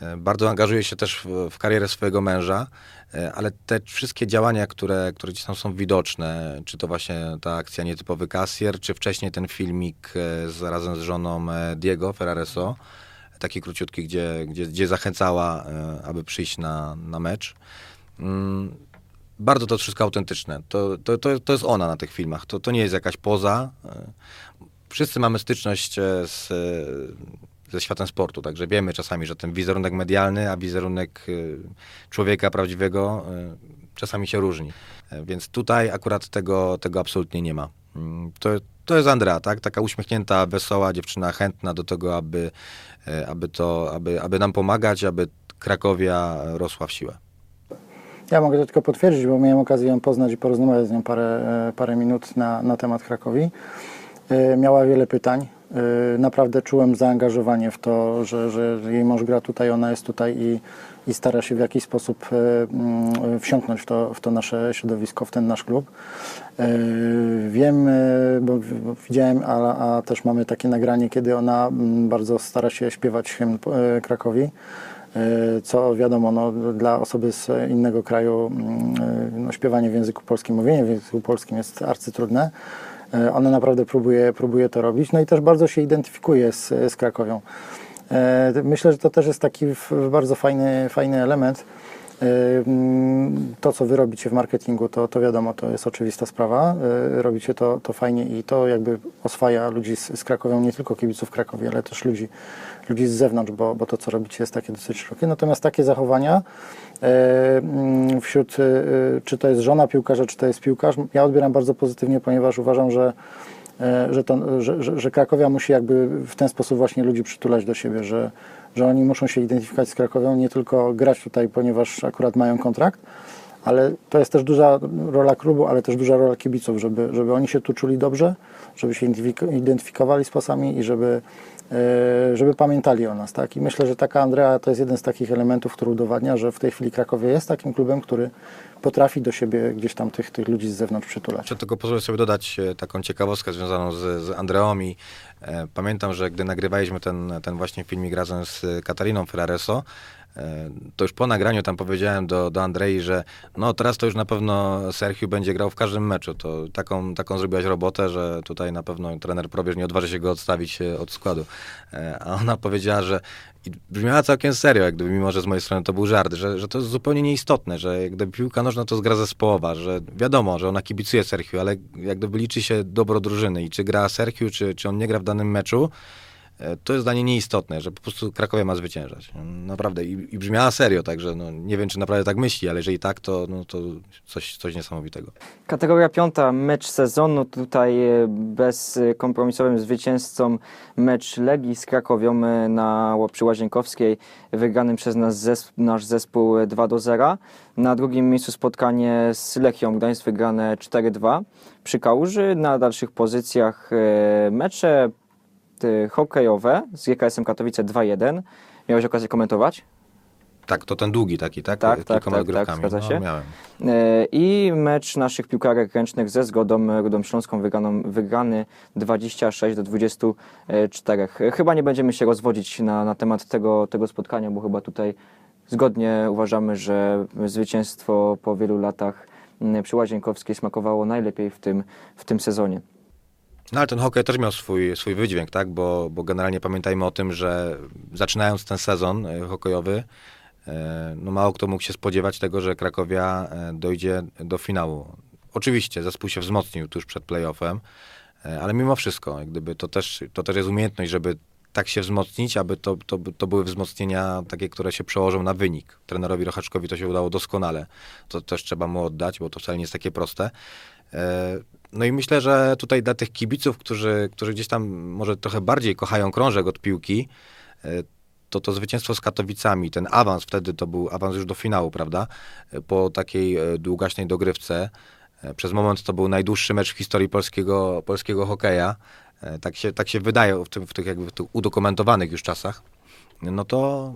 E, Bardzo angażuje się też w, w karierę swojego męża, e, ale te wszystkie działania, które, które gdzieś tam są widoczne, czy to właśnie ta akcja Nietypowy Kasjer, czy wcześniej ten filmik e, z, razem z żoną e, Diego Ferrareso, taki króciutki, gdzie, gdzie, gdzie zachęcała, e, aby przyjść na, na mecz. Bardzo to wszystko autentyczne. To, to, to, to jest ona na tych filmach. To, to nie jest jakaś poza. Wszyscy mamy styczność e, z, e, ze światem sportu, także wiemy czasami, że ten wizerunek medialny, a wizerunek e, człowieka prawdziwego czasami się różni. Więc tutaj akurat tego, tego absolutnie nie ma. Mm, To, to jest Andrea, tak? Taka uśmiechnięta, wesoła dziewczyna, chętna do tego, aby, aby, to, aby, aby nam pomagać, aby Krakowia rosła w siłę. Ja mogę to tylko potwierdzić, bo miałem okazję ją poznać i porozmawiać z nią parę, e, parę minut na, na temat Krakowi. E, Miała wiele pytań. E, Naprawdę czułem zaangażowanie w to, że, że jej mąż gra tutaj, ona jest tutaj i, i stara się w jakiś sposób mm, wsiąknąć w to, w to nasze środowisko, w ten nasz klub. Wiem, bo widziałem, a, a też mamy takie nagranie, kiedy ona mm, bardzo stara się śpiewać hymn Krakowi. E, co wiadomo, no, dla osoby z innego kraju mm, e, no, śpiewanie w języku polskim, mówienie w języku polskim jest arcytrudne. E, Ona naprawdę próbuje, próbuje to robić, no i też bardzo się identyfikuje z, z Krakowią. Myślę, że to też jest taki bardzo fajny, fajny element. Mm, To, co wy robicie w marketingu, to, to wiadomo, to jest oczywista sprawa. Robicie to, to fajnie i to jakby oswaja ludzi z, z Krakowią, nie tylko kibiców Krakowi, ale też ludzi, ludzi z zewnątrz, bo, bo to, co robicie, jest takie dosyć szerokie. Natomiast takie zachowania e, mm, wśród, e, czy to jest żona piłkarza, czy to jest piłkarz, ja odbieram bardzo pozytywnie, ponieważ uważam, że e, że, to, że, że, Krakowia musi jakby w ten sposób właśnie ludzi przytulać do siebie, że, że oni muszą się identyfikować z Krakowią, nie tylko grać tutaj, ponieważ akurat mają kontrakt, ale to jest też duża rola klubu, ale też duża rola kibiców, żeby, żeby oni się tu czuli dobrze, żeby się identyfik- identyfikowali z pasami i żeby, żeby pamiętali o nas. Tak? I myślę, że taka Andrea to jest jeden z takich elementów, który udowadnia, że w tej chwili Krakowie jest takim klubem, który potrafi do siebie gdzieś tam tych, tych ludzi z zewnątrz przytulać. Jeszcze tylko pozwolę sobie dodać e, taką ciekawostkę związaną z, z Andreą i e, pamiętam, że gdy nagrywaliśmy ten, ten właśnie filmik razem z Katariną Ferrareso, e, to już po nagraniu tam powiedziałem do, do Andrei, że no teraz to już na pewno Sergio będzie grał w każdym meczu. To taką, taką zrobiłaś robotę, że tutaj na pewno trener Probierz nie odważy się go odstawić e, od składu. E, a ona powiedziała, że i brzmiała całkiem serio, jak gdyby, mimo że z mojej strony to był żart, że, że to jest zupełnie nieistotne, że jak gdyby piłka nożna to jest gra zespołowa, że wiadomo, że ona kibicuje Sergio, ale jak gdyby liczy się dobro drużyny i czy gra Sergio, czy, czy on nie gra w danym meczu, to jest dla niej nieistotne, że po prostu Krakowie ma zwyciężać. Naprawdę. I, i brzmiała serio, także no, nie wiem, czy naprawdę tak myśli, ale jeżeli tak, to, no, to coś, coś niesamowitego. Kategoria piąta, mecz sezonu. Tutaj e, bezkompromisowym zwycięzcą mecz Legii z Krakowią e, na przy Łazienkowskiej, wygranym przez nas zes nasz zespół e, 2 do 0. Na drugim miejscu spotkanie z Lechią Gdańsk wygrane 4-2 przy Kałuży. Na dalszych pozycjach e, mecze e, hokejowe z GKS-em Katowice 2-1. Miałeś okazję komentować? Tak, to ten długi taki, tak? Tak, tak, Kilkoma tak, tak, dogrywkami. zgadza się. No, miałem. E, I mecz naszych piłkarek ręcznych ze Zgodą Rudą Śląską wygraną, wygrany 26 do 24. Chyba nie będziemy się rozwodzić na, na temat tego, tego spotkania, bo chyba tutaj zgodnie uważamy, że zwycięstwo po wielu latach m, przy Łazienkowskiej smakowało najlepiej w tym, w tym sezonie. No ale ten hokej też miał swój, swój wydźwięk, tak? Bo, bo generalnie pamiętajmy o tym, że zaczynając ten sezon e, hokejowy, e, no mało kto mógł się spodziewać tego, że Krakowia e, dojdzie do finału. Oczywiście zespół się wzmocnił tuż przed playoffem, ale mimo wszystko, gdyby to też, to też jest umiejętność, żeby tak się wzmocnić, aby to, to, to były wzmocnienia takie, które się przełożą na wynik. Trenerowi Rochaczkowi to się udało doskonale. To też trzeba mu oddać, bo to wcale nie jest takie proste. No i myślę, że tutaj dla tych kibiców, którzy, którzy gdzieś tam może trochę bardziej kochają krążek od piłki, e, to to zwycięstwo z Katowicami, ten awans wtedy to był awans już do finału, prawda? E, Po takiej e, długaśnej dogrywce. Przez moment to był najdłuższy mecz w historii polskiego, polskiego hokeja. Tak się, tak się wydaje w, tym, w tych jakby w tych udokumentowanych już czasach. No to,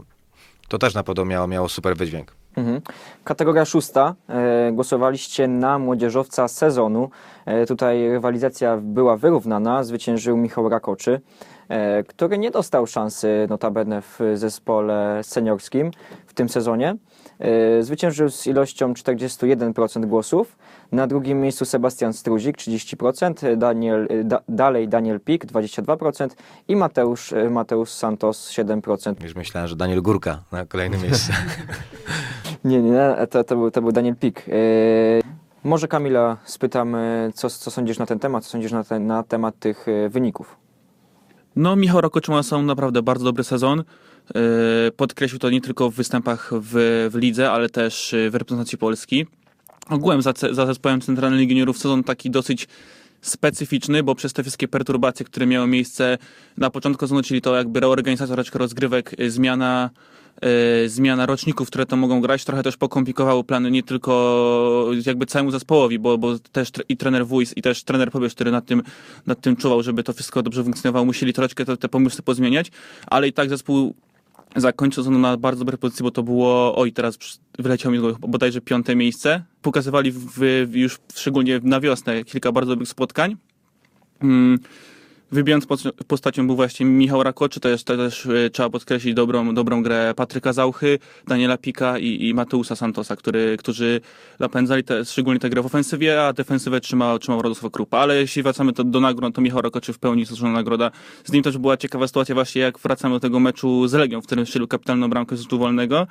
to też na pewno miało, miało super wydźwięk. Mhm. Kategoria szósta. E, głosowaliście na młodzieżowca sezonu. E, tutaj rywalizacja była wyrównana. Zwyciężył Michał Rakoczy, e, który nie dostał szansy notabene w zespole seniorskim w tym sezonie. E, zwyciężył z ilością 41% głosów. Na drugim miejscu Sebastian Struzik 30%, Daniel, da, dalej Daniel Pik 22% i Mateusz, e, Mateusz Santos 7%. Już myślałem, że Daniel Górka na kolejnym miejscu. (laughs) Nie, nie, to, to, był, to był Daniel Pik. Może Kamila spytam, co, co sądzisz na ten temat, co sądzisz na, ten, na temat tych wyników? No, Michał Rakoczyma są naprawdę bardzo dobry sezon. Yy, Podkreślił to nie tylko w występach w, w lidze, ale też yy, w reprezentacji Polski. Ogółem za, za zespołem Centralnej Ligi Juniorów sezon taki dosyć specyficzny, bo przez te wszystkie perturbacje, które miały miejsce na początku sezonu, czyli to jakby reorganizacja troszeczkę rozgrywek, yy, zmiana, yy, zmiana roczników, które to mogą grać, trochę też pokomplikowało plany nie tylko jakby całemu zespołowi, bo, bo też i trener Wójs, i też trener Pobierz, który nad tym, nad tym czuwał, żeby to wszystko dobrze funkcjonowało, musieli troszeczkę te, te pomysły pozmieniać, ale i tak zespół zakończył sezon na bardzo dobrej pozycji, bo to było, oj, teraz wyleciało mi bodajże piąte miejsce. Pokazywali w, w, już szczególnie na wiosnę kilka bardzo dobrych spotkań. Mm. Wybijając post- postacią był właśnie Michał Rakoczy, to jest też e, trzeba podkreślić dobrą, dobrą grę Patryka Zauchy, Daniela Pika i, i Mateusa Santosa, który, którzy napędzali te, szczególnie tę grę w ofensywie, a defensywę trzymał, trzymał Radosław Krupa. Ale jeśli wracamy to, do nagród, to Michał Rakoczy w pełni zasłużona nagroda. Z nim też była ciekawa sytuacja właśnie jak wracamy do tego meczu z Legią, w którym strzelił kapitalną bramkę z rzutu wolnego.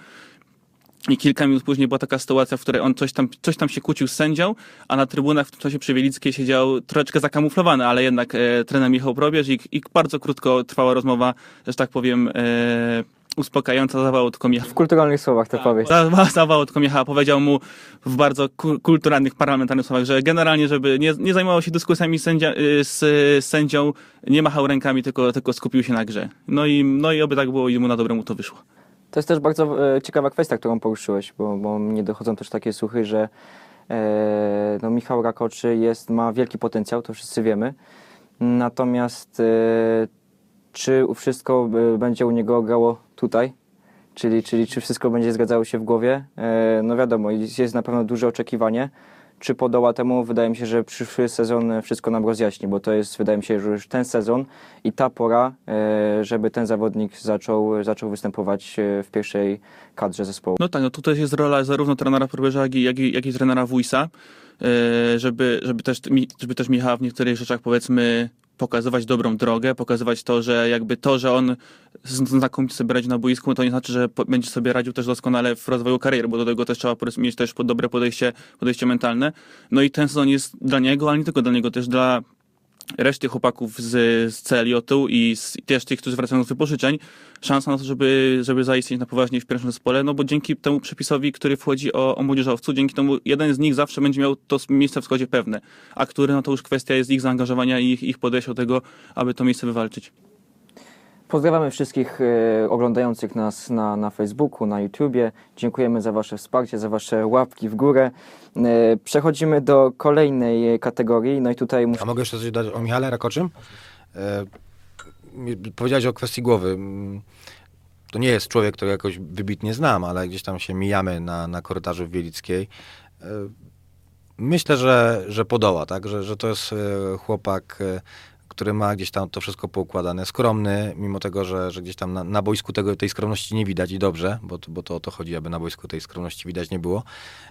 I kilka minut później była taka sytuacja, w której on coś tam, coś tam się kłócił z sędzią, a na trybunach w tym czasie przy Wielickiej siedział troszeczkę zakamuflowany, ale jednak e, trener Michał Probierz i, i bardzo krótko trwała rozmowa, że tak powiem, e, uspokajająca, zawał tylko Michał. W kulturalnych słowach to powiedz. Zawał, zawał tylko Michała, powiedział mu w bardzo ku- kulturalnych, parlamentarnych słowach, że generalnie, żeby nie, nie zajmował się dyskusjami sędzia, y, z, z sędzią, nie machał rękami, tylko, tylko skupił się na grze. No i, no i oby tak było i mu na dobre mu to wyszło. To jest też bardzo e, ciekawa kwestia, którą poruszyłeś, bo, bo mnie dochodzą też takie słuchy, że e, no, Michał Rakoczy jest, ma wielki potencjał, to wszyscy wiemy. Natomiast e, czy wszystko e, będzie u niego grało tutaj? Czyli, czyli czy wszystko będzie zgadzało się w głowie? E, no wiadomo, jest jest na pewno duże oczekiwanie. Czy podoła temu? Wydaje mi się, że przyszły sezon wszystko nam rozjaśni, bo to jest, wydaje mi się, że już ten sezon i ta pora, e, żeby ten zawodnik zaczął, zaczął występować e, w pierwszej kadrze zespołu. No tak, no tutaj jest rola zarówno trenera Probierza, jak i, jak i, jak i trenera Wójsa, e, żeby, żeby, też, żeby też Michała w niektórych rzeczach powiedzmy pokazywać dobrą drogę, pokazywać to, że jakby to, że on znakomicie sobie radzi na boisku, to nie znaczy, że będzie sobie radził też doskonale w rozwoju kariery, bo do tego też trzeba mieć też dobre podejście, podejście mentalne. No i ten sezon jest dla niego, ale nie tylko dla niego, też dla reszty chłopaków z, z CLJ-u i, z, też tych, którzy wracają z wypożyczeń, szansa na to, żeby, żeby zaistnieć na poważnie w pierwszym zespole, no bo dzięki temu przepisowi, który wchodzi o, o młodzieżowcu, dzięki temu jeden z nich zawsze będzie miał to miejsce w składzie pewne, a który, no to już kwestia jest ich zaangażowania i ich, ich podejścia do tego, aby to miejsce wywalczyć. Pozdrawiamy wszystkich e, oglądających nas na, na Facebooku, na YouTubie. Dziękujemy za Wasze wsparcie, za Wasze łapki w górę. E, przechodzimy do kolejnej kategorii. No i tutaj muszę A mogę jeszcze coś dodać o Michale Rakoczym? E, powiedziałeś o kwestii głowy. Mm, To nie jest człowiek, którego jakoś wybitnie znam, ale gdzieś tam się mijamy na, na korytarzu w Wielickiej. E, myślę, że, że podoła, tak? Że, że to jest chłopak, który ma gdzieś tam to wszystko poukładane. Skromny, mimo tego, że, że gdzieś tam na, na boisku tego, tej skromności nie widać i dobrze, bo, bo to o to chodzi, aby na boisku tej skromności widać nie było.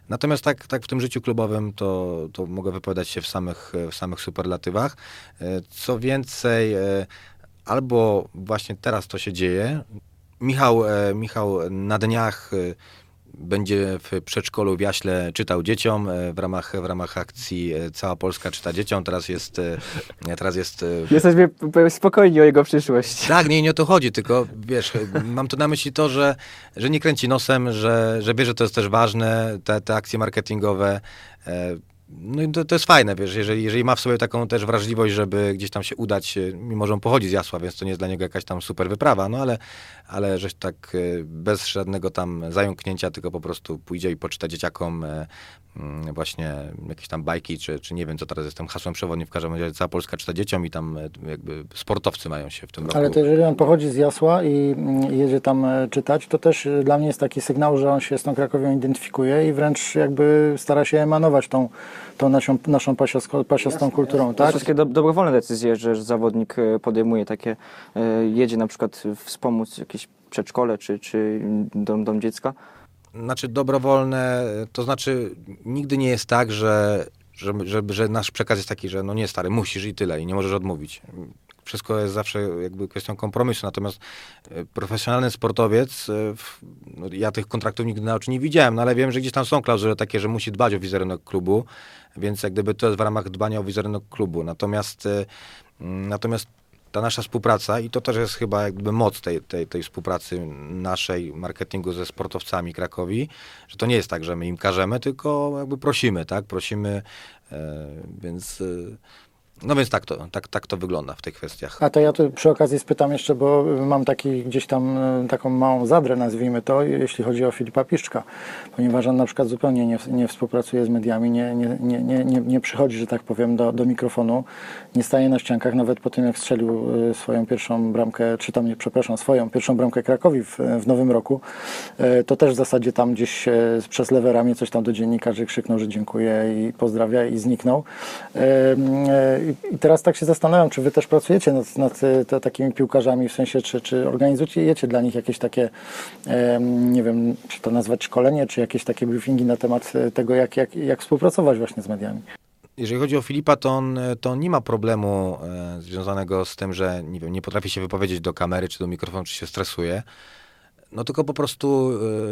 Natomiast tak, tak w tym życiu klubowym to, to mogę wypowiadać się w samych, w samych superlatywach. E, Co więcej, e, albo właśnie teraz to się dzieje. Michał, e, Michał na dniach będzie w przedszkolu w Jaśle czytał dzieciom e, w ramach, w ramach akcji e, Cała Polska czyta dzieciom. Teraz jest, e, teraz jest Jesteśmy spokojni o jego przyszłość. tak, nie, nie o to chodzi, tylko wiesz, mam tu na myśli to, że, że nie kręci nosem, że, że wie, że to jest też ważne, te, te akcje marketingowe. No i to, to jest fajne, wiesz, jeżeli, jeżeli ma w sobie taką też wrażliwość, żeby gdzieś tam się udać, e, mimo że on pochodzi z Jasła, więc to nie jest dla niego jakaś tam super wyprawa, no ale, ale żeś tak e, bez żadnego tam zająknięcia, tylko po prostu pójdzie i poczyta dzieciakom e, właśnie jakieś tam bajki, czy, czy nie wiem, co teraz jest tym hasłem przewodnim, w każdym razie cała Polska czyta dzieciom i tam e, jakby sportowcy mają się w tym roku. Ale to jeżeli on pochodzi z Jasła i mm, jedzie tam e, czytać, to też e, dla mnie jest taki sygnał, że on się z tą Krakowią identyfikuje i wręcz jakby stara się emanować tą, tą naszą, naszą pasiastą, pasiastą kulturą, To tak? wszystkie do, dobrowolne decyzje, że zawodnik podejmuje takie, jedzie na przykład wspomóc jakieś przedszkole czy, czy dom, dom dziecka. Znaczy dobrowolne, to znaczy nigdy nie jest tak, że, że, że, że nasz przekaz jest taki, że no nie stary, musisz i tyle i nie możesz odmówić. Wszystko jest zawsze jakby kwestią kompromisu, natomiast e, profesjonalny sportowiec, e, no ja tych kontraktów nigdy na oczy nie widziałem, no ale wiem, że gdzieś tam są klauzule takie, że musi dbać o wizerunek klubu, więc jak gdyby to jest w ramach dbania o wizerunek klubu. Natomiast, e, natomiast ta nasza współpraca i to też jest chyba jakby moc tej, tej, tej współpracy naszej marketingu ze sportowcami Krakowi, że to nie jest tak, że my im każemy, tylko jakby prosimy, tak, prosimy, e, więc e, no więc tak to, tak, tak to wygląda w tych kwestiach. A to ja tu przy okazji spytam jeszcze, bo mam taki gdzieś tam e, taką małą zadrę, nazwijmy to, jeśli chodzi o Filipa Piszczka, ponieważ on na przykład zupełnie nie, nie współpracuje z mediami, nie, nie, nie, nie, nie, przychodzi, że tak powiem, do, do mikrofonu, nie staje na ściankach, nawet po tym jak strzelił e, swoją pierwszą bramkę, czy tam nie, przepraszam, swoją pierwszą bramkę Krakowi w, w nowym roku, e, to też w zasadzie tam gdzieś przez lewe ramię coś tam do dziennikarzy krzyknął, że dziękuję i pozdrawia i zniknął. I teraz tak się zastanawiam, czy wy też pracujecie nad, nad e, te, takimi piłkarzami, w sensie, czy, czy organizujecie dla nich jakieś takie, nie wiem, czy to nazwać szkolenie, czy jakieś takie briefingi na temat e, tego, jak, jak, jak współpracować właśnie z mediami? Jeżeli chodzi o Filipa, to on, to on nie ma problemu e, związanego z tym, że nie, wiem, nie potrafi się wypowiedzieć do kamery czy do mikrofonu, czy się stresuje. No tylko po prostu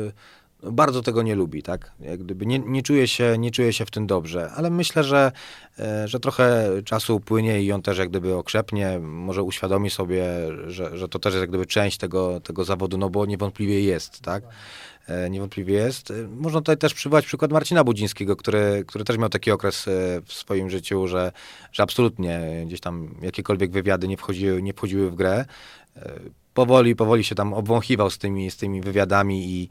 e, bardzo tego nie lubi, tak? Jak gdyby nie, nie, czuje się, nie czuje się w tym dobrze, ale myślę, że, e, że trochę czasu upłynie i on też jak gdyby okrzepnie, może uświadomi sobie, że, że to też jest jak gdyby część tego, tego zawodu, no bo niewątpliwie jest, tak? E, niewątpliwie jest. E, Można tutaj też przywołać przykład Marcina Budzińskiego, który, który też miał taki okres w swoim życiu, że, że absolutnie gdzieś tam jakiekolwiek wywiady nie wchodziły, nie wchodziły w grę. Powoli, powoli się tam obwąchiwał z tymi, z tymi wywiadami i,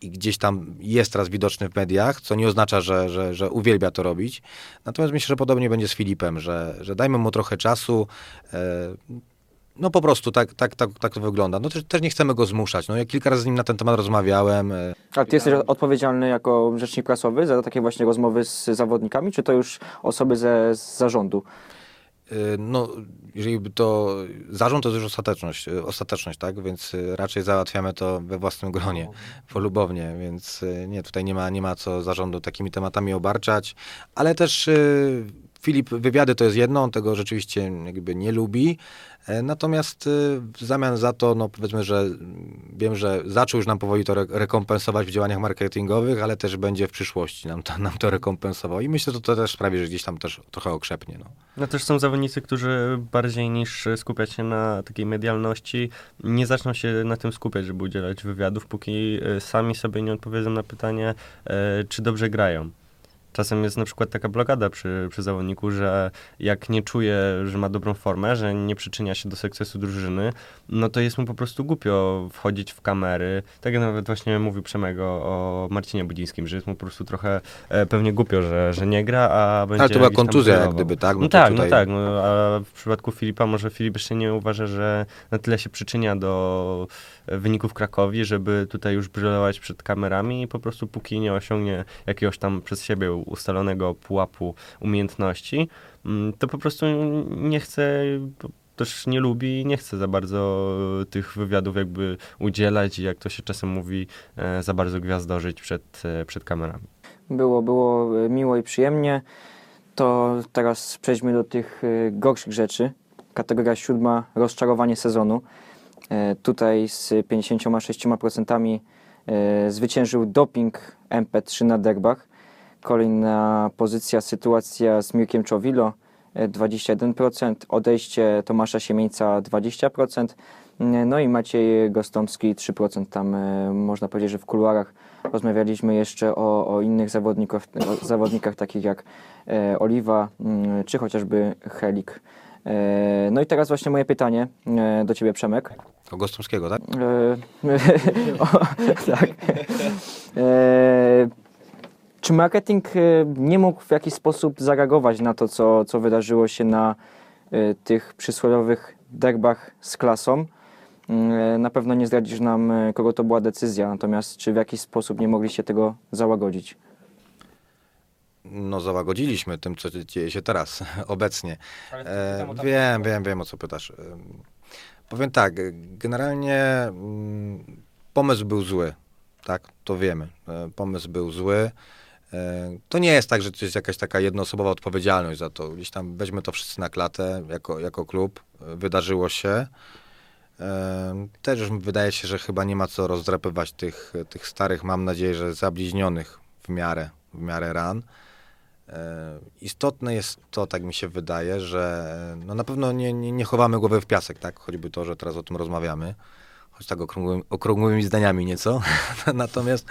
i gdzieś tam jest teraz widoczny w mediach, co nie oznacza, że, że, że uwielbia to robić. Natomiast myślę, że podobnie będzie z Filipem, że, że dajmy mu trochę czasu. E, no po prostu tak, tak, tak, tak to wygląda. No też, też nie chcemy go zmuszać. No ja kilka razy z nim na ten temat rozmawiałem. e, A ty jesteś odpowiedzialny jako rzecznik prasowy za takie właśnie rozmowy z zawodnikami, czy to już osoby ze, z zarządu? Y, No, jeżeli by to zarząd, to już ostateczność, y, ostateczność, tak? Więc y, raczej załatwiamy to we własnym gronie, polubownie, więc nie, tutaj nie ma, nie ma co zarządu takimi tematami obarczać, ale też Filip, wywiady to jest jedno, on tego rzeczywiście jakby nie lubi, e, natomiast y, w zamian za to, no powiedzmy, że mm, wiem, że zaczął już nam powoli to re- rekompensować w działaniach marketingowych, ale też będzie w przyszłości nam to, (laughs) nam to rekompensował i myślę, że to też sprawi, że gdzieś tam też trochę okrzepnie, no. No też są zawodnicy, którzy bardziej niż skupiać się na takiej medialności, nie zaczną się na tym skupiać, żeby udzielać wywiadów, póki e, sami sobie nie odpowiedzą na pytanie, e, czy dobrze grają. Czasem jest na przykład taka blokada przy, przy zawodniku, że jak nie czuje, że ma dobrą formę, że nie przyczynia się do sukcesu drużyny, no to jest mu po prostu głupio wchodzić w kamery. Tak jak nawet właśnie mówił Przemego o Marcinie Budzińskim, że jest mu po prostu trochę e, pewnie głupio, że, że nie gra, a będzie Ale to była kontuzja jak gdyby, tak? No, to tak, tutaj- no tak, no, a w przypadku Filipa może Filip jeszcze nie uważa, że na tyle się przyczynia do wyników Krakowi, żeby tutaj już brylować przed kamerami i po prostu póki nie osiągnie jakiegoś tam przez siebie ustalonego pułapu umiejętności, mm, to po prostu nie chce, też nie lubi i nie chce za bardzo tych wywiadów jakby udzielać i jak to się czasem mówi, e, za bardzo gwiazdożyć przed, e, przed kamerami. Było, było e, miło i przyjemnie. To teraz przejdźmy do tych gorszych rzeczy. Kategoria siódma, rozczarowanie sezonu. E, Tutaj z 56% E, Zwyciężył doping MP3 na derbach. Kolejna pozycja, sytuacja z Mirkiem Czowilo, e, 21%, odejście Tomasza Siemieńca 20%, e, no i Maciej Gostomski 3%. Tam e, można powiedzieć, że w kuluarach rozmawialiśmy jeszcze o, o innych zawodnikach, zawodnikach takich jak e, Oliwa mm, czy chociażby Helik. E, No i teraz właśnie moje pytanie e, do Ciebie Przemek. O Gostomskiego, tak? E, (laughs) o, tak. Czy marketing nie mógł w jakiś sposób zareagować na to, co, co wydarzyło się na tych przysłowiowych derbach z klasą? Na pewno nie zdradzisz nam, kogo to była decyzja, natomiast czy w jakiś sposób nie mogliście tego załagodzić? No załagodziliśmy tym, co dzieje się teraz, (laughs) obecnie. E, wiem, wiem, wiem o co pytasz. E, powiem tak, generalnie mm, pomysł był zły, tak, to wiemy. E, pomysł był zły. E, to nie jest tak, że to jest jakaś taka jednoosobowa odpowiedzialność za to. Gdzieś tam weźmy to wszyscy na klatę jako, jako klub. Wydarzyło się. Też już wydaje się, że chyba nie ma co rozdrapywać tych, tych starych, mam nadzieję, że zabliźnionych w miarę, w miarę ran. E, Istotne jest to, tak mi się wydaje, że e, no na pewno nie, nie, nie chowamy głowy w piasek, tak? Choćby to, że teraz o tym rozmawiamy, choć tak okrągłymi, okrągłymi zdaniami nieco. (laughs) natomiast,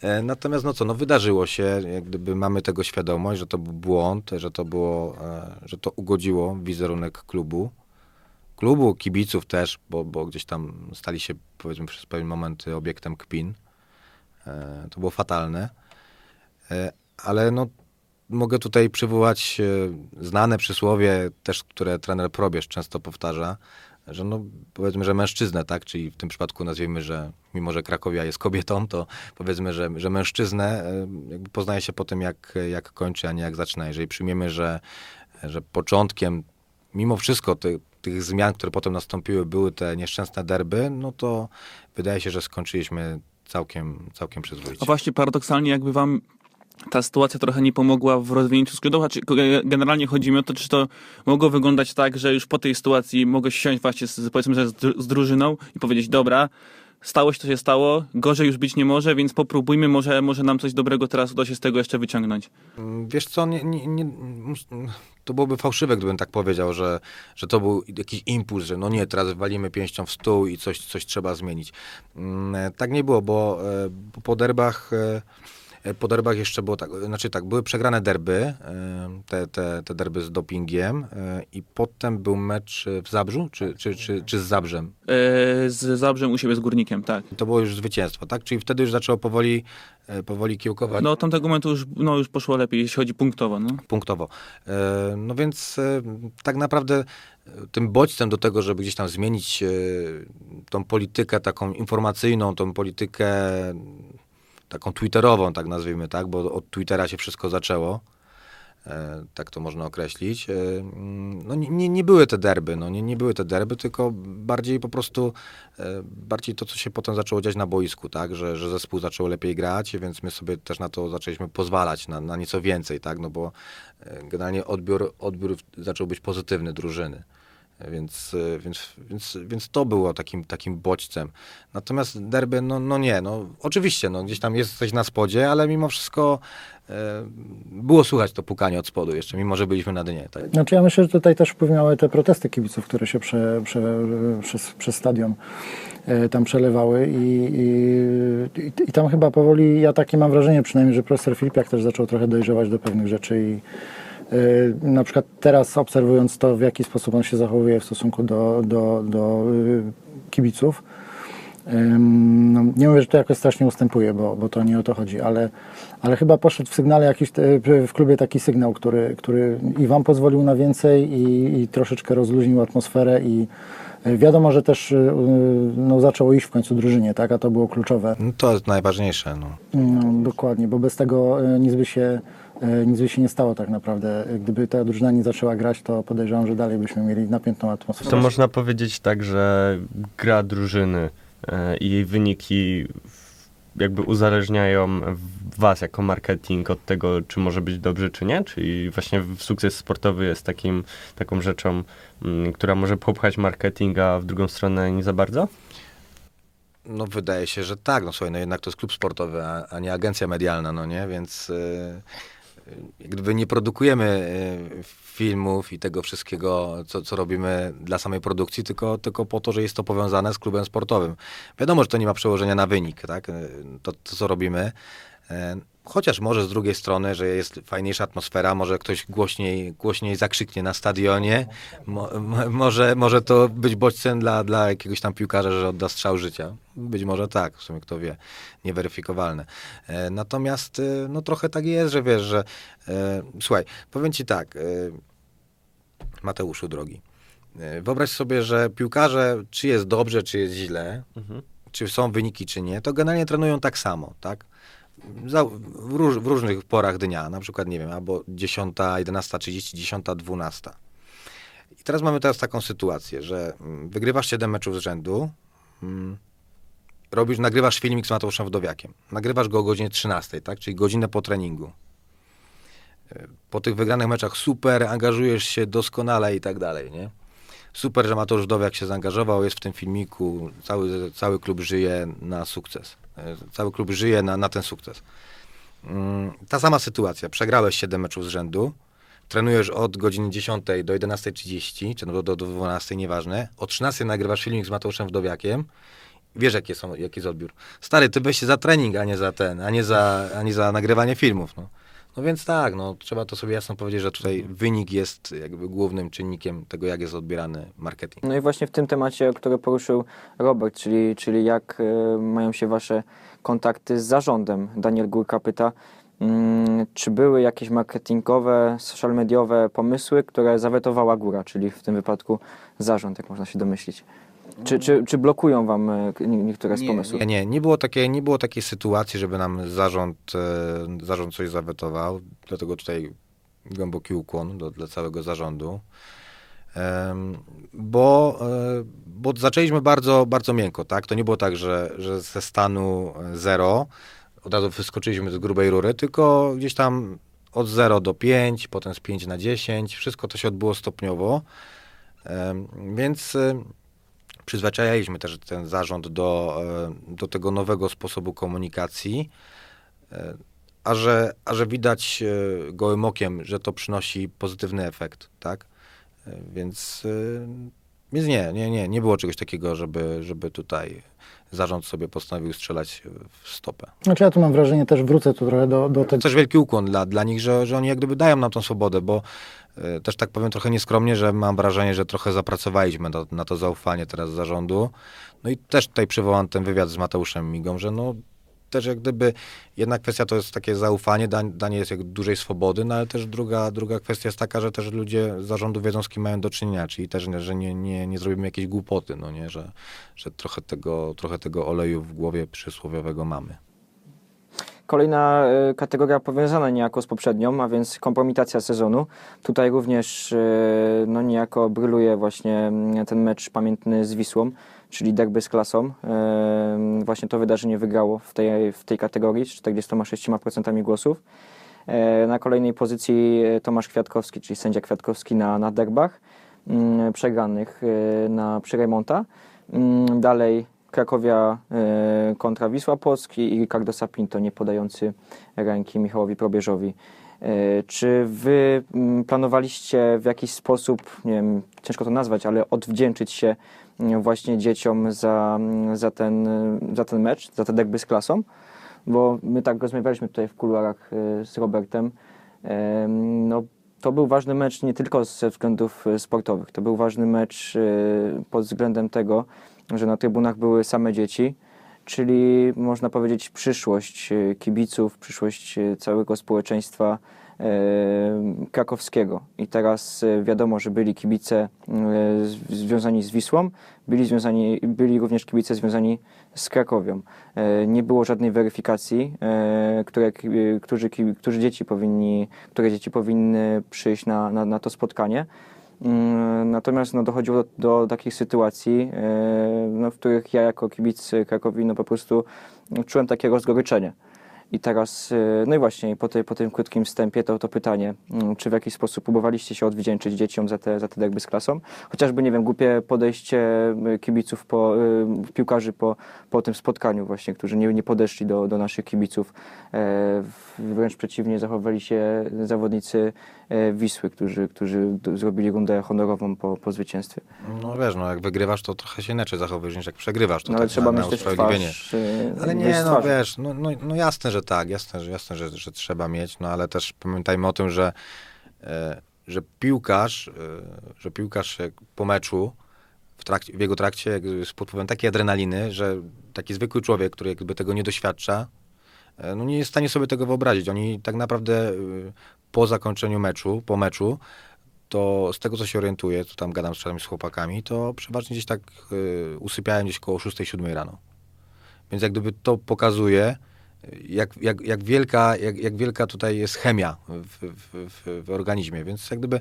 e, natomiast no co, no wydarzyło się, jak gdyby mamy tego świadomość, że to był błąd, że to było, że to ugodziło wizerunek klubu. Klubu, kibiców też, bo, bo gdzieś tam stali się, powiedzmy, przez pewien moment obiektem kpin. To było fatalne. Ale no, mogę tutaj przywołać e, znane przysłowie, też które trener Probierz często powtarza, że no, powiedzmy, że mężczyznę, tak, czyli w tym przypadku nazwijmy, że mimo, że Krakowia jest kobietą, to powiedzmy, że, że mężczyznę e, jakby poznaje się po tym, jak, jak kończy, a nie jak zaczyna. Jeżeli przyjmiemy, że, że początkiem, mimo wszystko ty, tych zmian, które potem nastąpiły, były te nieszczęsne derby, no to wydaje się, że skończyliśmy całkiem, całkiem przyzwoicie. A właśnie paradoksalnie jakby wam ta sytuacja trochę nie pomogła w rozwinięciu skrzydła, czy generalnie chodzi mi o to, czy to mogło wyglądać tak, że już po tej sytuacji mogę siąść właśnie z, powiedzmy, że z, dru- z drużyną i powiedzieć, dobra, stało się, to się stało, gorzej już być nie może, więc popróbujmy, może, może nam coś dobrego teraz uda się z tego jeszcze wyciągnąć. Wiesz co, nie, nie, nie, to byłoby fałszywe, gdybym tak powiedział, że, że to był jakiś impuls, że no nie, teraz walimy pięścią w stół i coś, coś trzeba zmienić. Mm, e, Tak nie było, bo e, po derbach, e, po derbach jeszcze było tak, znaczy tak, były przegrane derby, e, te, te, te derby z dopingiem e, i potem był mecz w Zabrzu, czy, czy, czy, czy z Zabrzem? E, z Zabrzem u siebie z Górnikiem, tak. To było już zwycięstwo, tak? Czyli wtedy już zaczęło powoli, e, powoli kiełkować. No tamtego momentu już, no, już poszło lepiej, jeśli chodzi punktowo, no. punktowo. E, No więc e, tak naprawdę e, tym bodźcem do tego, żeby gdzieś tam zmienić e, tą politykę taką informacyjną, tą politykę taką twitterową, tak nazwijmy, tak, bo od Twittera się wszystko zaczęło. E, Tak to można określić. E, No nie, nie, były te derby, no nie, nie były te derby, tylko bardziej po prostu, e, bardziej to, co się potem zaczęło dziać na boisku, tak, że, że zespół zaczął lepiej grać, więc my sobie też na to zaczęliśmy pozwalać, na, na nieco więcej, tak, no bo generalnie odbiór, odbiór zaczął być pozytywny drużyny. Więc, więc, więc, więc to było takim, takim bodźcem. Natomiast derby, no, no nie, no oczywiście, no, gdzieś tam jesteś na spodzie, ale mimo wszystko e, było słychać to pukanie od spodu jeszcze, mimo że byliśmy na dnie. Tak? Znaczy ja myślę, że tutaj też wpłynęły te protesty kibiców, które się prze, prze, przez, przez stadion e, tam przelewały i, i, i, tam chyba powoli, ja takie mam wrażenie przynajmniej, że profesor Filipiak też zaczął trochę dojrzewać do pewnych rzeczy i na przykład teraz obserwując to, w jaki sposób on się zachowuje w stosunku do, do, do e, kibiców, No, nie mówię, że to jakoś strasznie ustępuje, bo, bo to nie o to chodzi, ale, ale chyba poszedł w sygnale jakiś, te- w klubie taki sygnał, który, który i wam pozwolił na więcej i, i troszeczkę rozluźnił atmosferę i y, wiadomo, że też y, no, zaczęło iść w końcu drużynie, tak, a to było kluczowe. No, to jest najważniejsze. No. No, dokładnie, bo bez tego y, nic by się y, nic by się nie stało tak naprawdę. Gdyby ta drużyna nie zaczęła grać, to podejrzewam, że dalej byśmy mieli napiętą atmosferę. To można powiedzieć tak, że gra drużyny e, i jej wyniki jakby uzależniają was jako marketing od tego, czy może być dobrze, czy nie? Czyli właśnie sukces sportowy jest takim, taką rzeczą, mm, która może popchać marketing, a w drugą stronę nie za bardzo? No wydaje się, że tak. No słuchaj, no jednak to jest klub sportowy, a, a nie agencja medialna, no nie? Więc e, jak gdyby nie produkujemy e, filmów i tego wszystkiego, co, co robimy dla samej produkcji, tylko, tylko po to, że jest to powiązane z klubem sportowym. Wiadomo, że to nie ma przełożenia na wynik, tak? E, To, to co robimy. Chociaż może z drugiej strony, że jest fajniejsza atmosfera, może ktoś głośniej, głośniej zakrzyknie na stadionie, mo, mo, może, może to być bodźcem dla, dla jakiegoś tam piłkarza, że odda strzał życia. Być może tak, w sumie kto wie, nieweryfikowalne. E, natomiast e, no trochę tak jest, że wiesz, że e, słuchaj, powiem ci tak, e, Mateuszu drogi, e, wyobraź sobie, że piłkarze, czy jest dobrze, czy jest źle, czy są wyniki, czy nie, to generalnie trenują tak samo, tak? W, róż, w różnych porach dnia, na przykład, nie wiem, albo 10, 11.30, 10, 12. I teraz mamy teraz taką sytuację, że mm, wygrywasz 7 meczów z rzędu, mm, robisz, nagrywasz filmik z Mateuszem Wdowiakiem, nagrywasz go o godzinie 13, tak, czyli godzinę po treningu. E, Po tych wygranych meczach super, angażujesz się doskonale i tak dalej, nie? Super, że Mateusz Wdowiak się zaangażował, jest w tym filmiku, cały, cały klub żyje na sukces. E, Cały klub żyje na, na ten sukces. Mm, Ta sama sytuacja. Przegrałeś 7 meczów z rzędu, trenujesz od godziny 10 do 11.30, czy no do, do, do 12, nieważne. O 13 nagrywasz filmik z Mateuszem Wdowiakiem. Wiesz, jakie są, jaki jest odbiór. Stary, ty weź się za trening, a nie za ten, a nie za, a nie za nagrywanie filmów. No. No więc tak, no, trzeba to sobie jasno powiedzieć, że tutaj wynik jest jakby głównym czynnikiem tego, jak jest odbierany marketing. No i właśnie w tym temacie, który poruszył Robert, czyli, czyli jak e, mają się wasze kontakty z zarządem. Daniel Górka pyta, mm, czy były jakieś marketingowe, social mediowe pomysły, które zawetowała góra, czyli w tym wypadku zarząd, jak można się domyślić. Czy, czy, czy blokują wam e, nie- niektóre z pomysłów? Nie, nie, nie było, takiej, nie było takiej sytuacji, żeby nam zarząd, e, zarząd coś zawetował. Dlatego tutaj głęboki ukłon do, dla całego zarządu. Bo, e, bo zaczęliśmy bardzo, bardzo miękko, tak? To nie było tak, że, że ze stanu zero od razu wyskoczyliśmy z grubej rury, tylko gdzieś tam od 0 do 5, potem z 5 na 10, wszystko to się odbyło stopniowo. Więc przyzwyczajaliśmy też ten zarząd do, e, do tego nowego sposobu komunikacji, e, a że, a że widać e, gołym okiem, że to przynosi pozytywny efekt, tak? Więc, więc nie, nie, nie, nie było czegoś takiego, żeby, żeby tutaj zarząd sobie postanowił strzelać w stopę. Znaczy ja tu mam wrażenie, też wrócę tu trochę do, do To tego. też wielki ukłon dla, dla nich, że, że oni jak gdyby dają nam tą swobodę, bo też tak powiem trochę nieskromnie, że mam wrażenie, że trochę zapracowaliśmy na, to zaufanie teraz zarządu. No i też tutaj przywołam ten wywiad z Mateuszem Migą, że no też jak gdyby jedna kwestia to jest takie zaufanie, danie jest jak dużej swobody, no ale też druga, druga kwestia jest taka, że też ludzie z zarządu wiedzą, z kim mają do czynienia, czyli też, że nie, nie, nie zrobimy jakiejś głupoty, no nie, że, że trochę, tego, trochę tego oleju w głowie przysłowiowego mamy. Kolejna e, kategoria powiązana niejako z poprzednią, a więc kompromitacja sezonu. Tutaj również e, no, niejako bryluje właśnie mm, ten mecz pamiętny z Wisłą, czyli derby z klasą. E, Właśnie to wydarzenie wygrało w tej, w tej kategorii z 46% głosów. Na kolejnej pozycji Tomasz Kwiatkowski, czyli sędzia Kwiatkowski na, na derbach mm, przegranych na przy Remonta. Mm, Dalej Krakowia e, kontra Wisła Płocki i Ricardo Sapinto, nie podający ręki Michałowi Probierzowi. E, Czy wy mm, planowaliście w jakiś sposób, nie wiem, ciężko to nazwać, ale odwdzięczyć się mm, właśnie dzieciom za, mm, za, ten, za ten mecz, za te derby z klasą? Bo my tak rozmawialiśmy tutaj w kuluarach e, z Robertem. No, to był ważny mecz nie tylko ze względów sportowych. To był ważny mecz pod względem tego, że na trybunach były same dzieci, czyli można powiedzieć przyszłość e, kibiców, przyszłość e, całego społeczeństwa e, krakowskiego. I teraz wiadomo, że byli kibice związani z Wisłą, byli, związani, byli również kibice związani z Krakowią. Nie było żadnej weryfikacji, które, którzy, którzy dzieci powinni, które dzieci powinny przyjść na, na, na to spotkanie. Mm, Natomiast no, dochodziło do, do takich sytuacji, e, no, w których ja jako kibic Krakowi no, po prostu czułem takie rozgoryczenie. I teraz, e, no i właśnie po, tej, po tym krótkim wstępie to, to pytanie, mm, czy w jakiś sposób próbowaliście się odwdzięczyć dzieciom za te, za te derby z klasą? Chociażby, nie wiem, głupie podejście e, kibiców, po, piłkarzy po, po tym spotkaniu właśnie, którzy nie, nie podeszli do, do naszych kibiców. Wręcz przeciwnie, zachowali się zawodnicy Wisły, którzy, którzy zrobili rundę honorową po, po zwycięstwie. No wiesz, no jak wygrywasz, to trochę się inaczej zachowujesz niż jak przegrywasz. To No ale tak trzeba na, mieć na twarz. e, Ale nie, no wiesz, no, no, no jasne, że tak, jasne, że, jasne że, że trzeba mieć, no ale też pamiętajmy o tym, że, e, że piłkarz, e, że piłkarz po meczu, w, trakcie, w jego trakcie jest pod wpływem takiej adrenaliny, że taki zwykły człowiek, który jakby tego nie doświadcza, e, no nie jest w stanie sobie tego wyobrazić. Oni tak naprawdę e, po zakończeniu meczu, po meczu, to z tego, co się orientuję, to tam gadam z chłopakami, to przeważnie gdzieś tak e, usypiałem gdzieś koło 6-7 rano. Więc jak gdyby to pokazuje, jak, jak, jak, wielka, jak, jak wielka tutaj jest chemia w, w, w, w organizmie. Więc jak gdyby,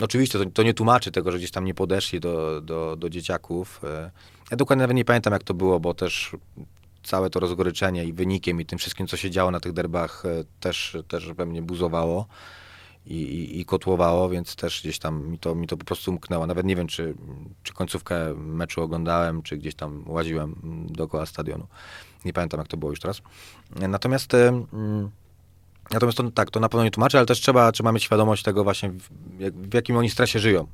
oczywiście to, to nie tłumaczy tego, że gdzieś tam nie podeszli do, do, do dzieciaków. E, Ja dokładnie nawet nie pamiętam, jak to było, bo też całe to rozgoryczenie i wynikiem i tym wszystkim, co się działo na tych derbach, e, też, też we mnie buzowało i, i, i kotłowało, więc też gdzieś tam mi to, mi to po prostu umknęło. Nawet nie wiem, czy, czy końcówkę meczu oglądałem, czy gdzieś tam łaziłem mm, dookoła stadionu. Nie pamiętam, jak to było już teraz. Natomiast, e, mm, natomiast to, tak, to na pewno nie tłumaczy, ale też trzeba, trzeba mieć świadomość tego właśnie, w, w jakim oni stresie żyją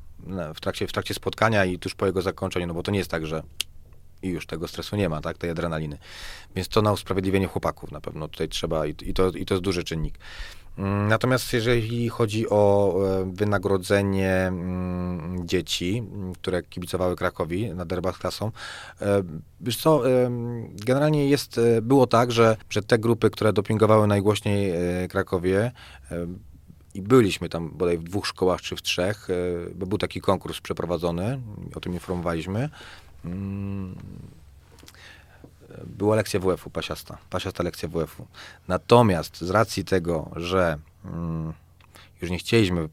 w trakcie, w trakcie spotkania i tuż po jego zakończeniu, no bo to nie jest tak, że i już tego stresu nie ma, tak, tej adrenaliny. Więc to na usprawiedliwienie chłopaków na pewno tutaj trzeba i, i, to, i to jest duży czynnik. Mm, Natomiast jeżeli chodzi o e, wynagrodzenie mm, dzieci, mm, które kibicowały Krakowi na derbach z klasą, e, wiesz co, e, generalnie jest, było tak, że, że te grupy, które dopingowały najgłośniej Krakowie, i byliśmy tam bodaj w dwóch szkołach czy w trzech, bo był taki konkurs przeprowadzony, o tym informowaliśmy. Mm, była lekcja WF-u, pasiasta, pasiasta lekcja WF-u. Natomiast z racji tego, że mm, już nie chcieliśmy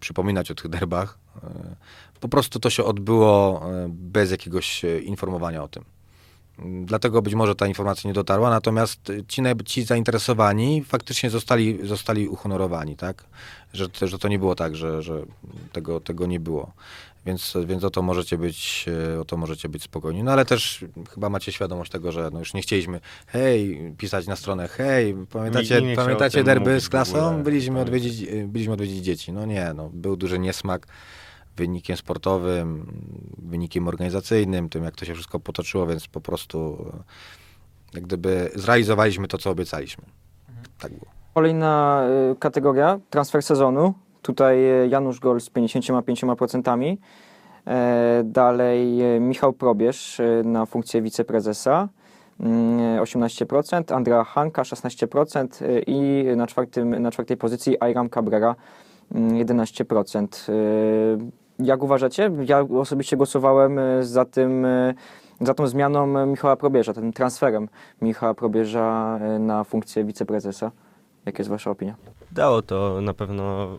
przypominać o tych derbach, e, po prostu to się odbyło e, bez jakiegoś e, informowania o tym. Dlatego być może ta informacja nie dotarła, natomiast ci, ci zainteresowani faktycznie zostali, zostali uhonorowani, tak? Że, że to nie było tak, że, że tego, tego nie było. Więc, więc o to możecie być, e, o to możecie być spokojni. No ale też chyba macie świadomość tego, że no już nie chcieliśmy hej, pisać na stronę, hej, pamiętacie, nie pamiętacie derby z klasą? Byliśmy odwiedzić, e, byliśmy odwiedzić dzieci. No nie, no, był duży niesmak wynikiem sportowym, wynikiem organizacyjnym, tym jak to się wszystko potoczyło, więc po prostu e, jak gdyby zrealizowaliśmy to, co obiecaliśmy. Tak było. Kolejna kategoria, transfer sezonu. Tutaj y, Janusz Gol z 55%. E, Dalej y, Michał Probierz na funkcję wiceprezesa. mm, 18%, Andrea Hanka 16% y, i na, czwartym, na czwartej pozycji Ayram Cabrera mm, 11%. Y, Jak uważacie? Ja osobiście głosowałem za tym, za tą zmianą Michała Probierza, tym transferem Michała Probierza na funkcję wiceprezesa. Jaka jest wasza opinia? Dało to na pewno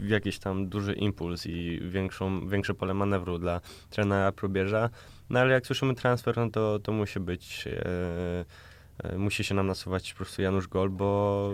jakiś tam duży impuls i większą, większe pole manewru dla trenera Probierza. No ale jak słyszymy transfer, no to, to musi być, e, e, musi się nam nasuwać po prostu Janusz Gol, bo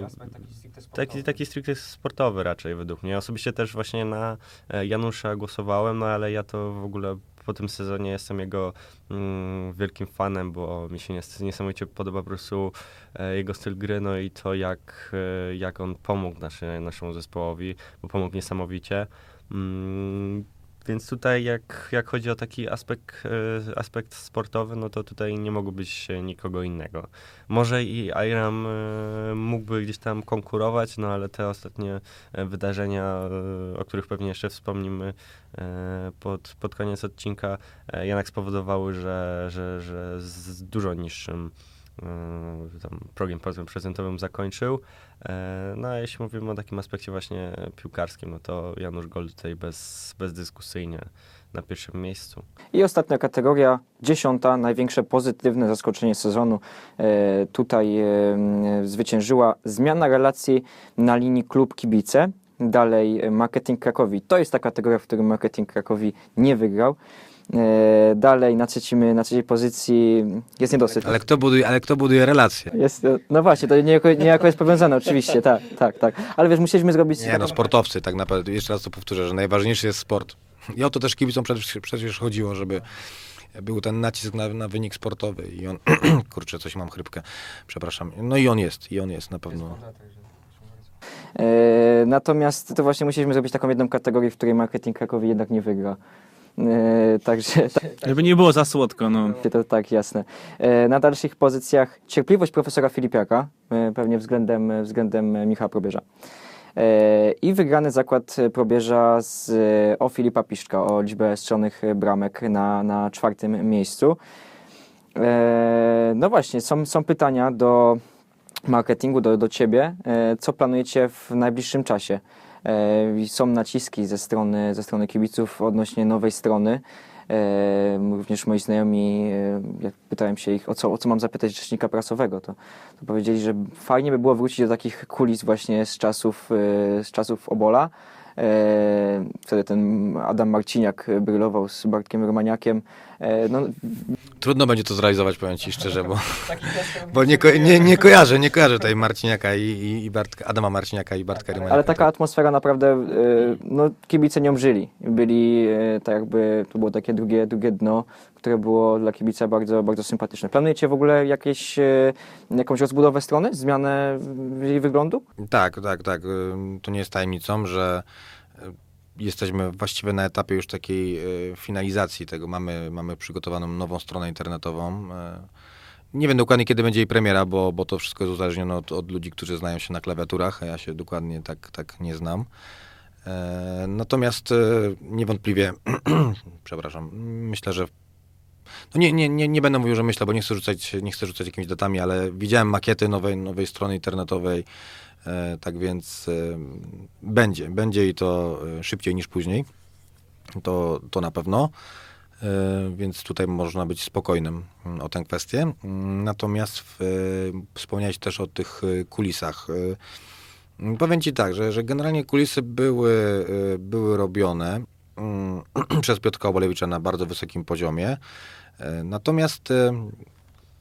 taki, taki stricte sportowy raczej według mnie. Osobiście też właśnie na e, Janusza głosowałem, no ale ja to w ogóle po tym sezonie jestem jego mm, wielkim fanem, bo mi się nies- niesamowicie podoba po prostu e, jego styl gry, no i to jak, e, jak on pomógł naszy, naszemu zespołowi, bo pomógł niesamowicie. Mm, więc tutaj jak, jak chodzi o taki aspekt, e, aspekt sportowy, no to tutaj nie mogło być nikogo innego. Może i Iram e, mógłby gdzieś tam konkurować, no ale te ostatnie e, wydarzenia, o których pewnie jeszcze wspomnimy pod, pod koniec odcinka, jednak spowodowały, że, że, że z dużo niższym tam progiem powiedzmy procentowym zakończył. E, No a jeśli mówimy o takim aspekcie właśnie piłkarskim, no to Janusz Gol tutaj bez, bezdyskusyjnie na pierwszym miejscu. I ostatnia kategoria, dziesiąta, największe pozytywne zaskoczenie sezonu. E, tutaj e, zwyciężyła zmiana relacji na linii klub-kibice. Dalej marketing Krakowi. To jest ta kategoria, w której marketing Krakowi nie wygrał. E, dalej na, trzecim, na trzeciej pozycji jest niedosyt. Ale kto buduje, ale kto buduje relacje? Jest, no właśnie, to niejako, niejako jest powiązane, oczywiście, tak, tak, tak. Ale wiesz, musieliśmy zrobić... Nie no, sportowcy tak naprawdę, jeszcze raz to powtórzę, że najważniejszy jest sport. I o to też kibicom przecież, przecież chodziło, żeby był ten nacisk na, na wynik sportowy i on, (clears throat) kurczę, coś mam chrypkę, przepraszam. No i on jest, i on jest na pewno. E, natomiast to właśnie musieliśmy zrobić taką jedną kategorię, w której marketing Krakowi jednak nie wygra. E, także (laughs) tak, Żeby nie było za słodko, no. to tak jasne. E, na dalszych pozycjach cierpliwość profesora Filipiaka, e, pewnie względem, względem Michała Probierza. I wygrany zakład Probierza z, o Filipa Piszczka, o liczbę strzelonych bramek na, na czwartym miejscu. No właśnie, są, są pytania do marketingu, do, do Ciebie. Co planujecie w najbliższym czasie? E, Są naciski ze strony, ze strony kibiców odnośnie nowej strony. E, Również moi znajomi, e, jak pytałem się ich, o co, o co mam zapytać rzecznika prasowego, to, to powiedzieli, że fajnie by było wrócić do takich kulis właśnie z czasów, z czasów Obola. Wtedy ten Adam Marciniak brylował z Bartkiem Romaniakiem. E, No, Trudno będzie to zrealizować, powiem ci szczerze, bo, (laughs) bo nie, ko, nie, nie kojarzę, nie kojarzę tutaj Marciniaka i, i, i Bartka, Adama Marciniaka i Bartka Rymaniaka. Ale taka atmosfera naprawdę, e, no kibice nią żyli. Byli e, tak jakby, to było takie drugie, drugie dno, które było dla kibica bardzo, bardzo sympatyczne. Planujecie w ogóle jakieś, jakąś rozbudowę strony, zmianę jej wyglądu? Tak, tak, tak. To nie jest tajemnicą, że jesteśmy właściwie na etapie już takiej y, finalizacji tego. Mamy, mamy przygotowaną nową stronę internetową. Y, Nie wiem dokładnie, kiedy będzie jej premiera, bo, bo to wszystko jest uzależnione od, od ludzi, którzy znają się na klawiaturach, a ja się dokładnie tak, tak nie znam. E, Natomiast e, niewątpliwie, (clears throat) przepraszam, myślę, że no nie, nie, nie, nie będę mówił, że myślę, bo nie chcę rzucać, nie chcę rzucać jakimiś datami, ale widziałem makiety nowej, nowej strony internetowej, e, tak więc e, będzie, będzie i to e, szybciej niż później. To, to na pewno. E, Więc tutaj można być spokojnym mm, o tę kwestię. Mm, Natomiast e, wspomniałeś też o tych e, kulisach. E, mm, Powiem Ci tak, że, że generalnie kulisy były, e, były robione (clears throat) przez Piotrka Obolewicza na bardzo wysokim poziomie. E, Natomiast e,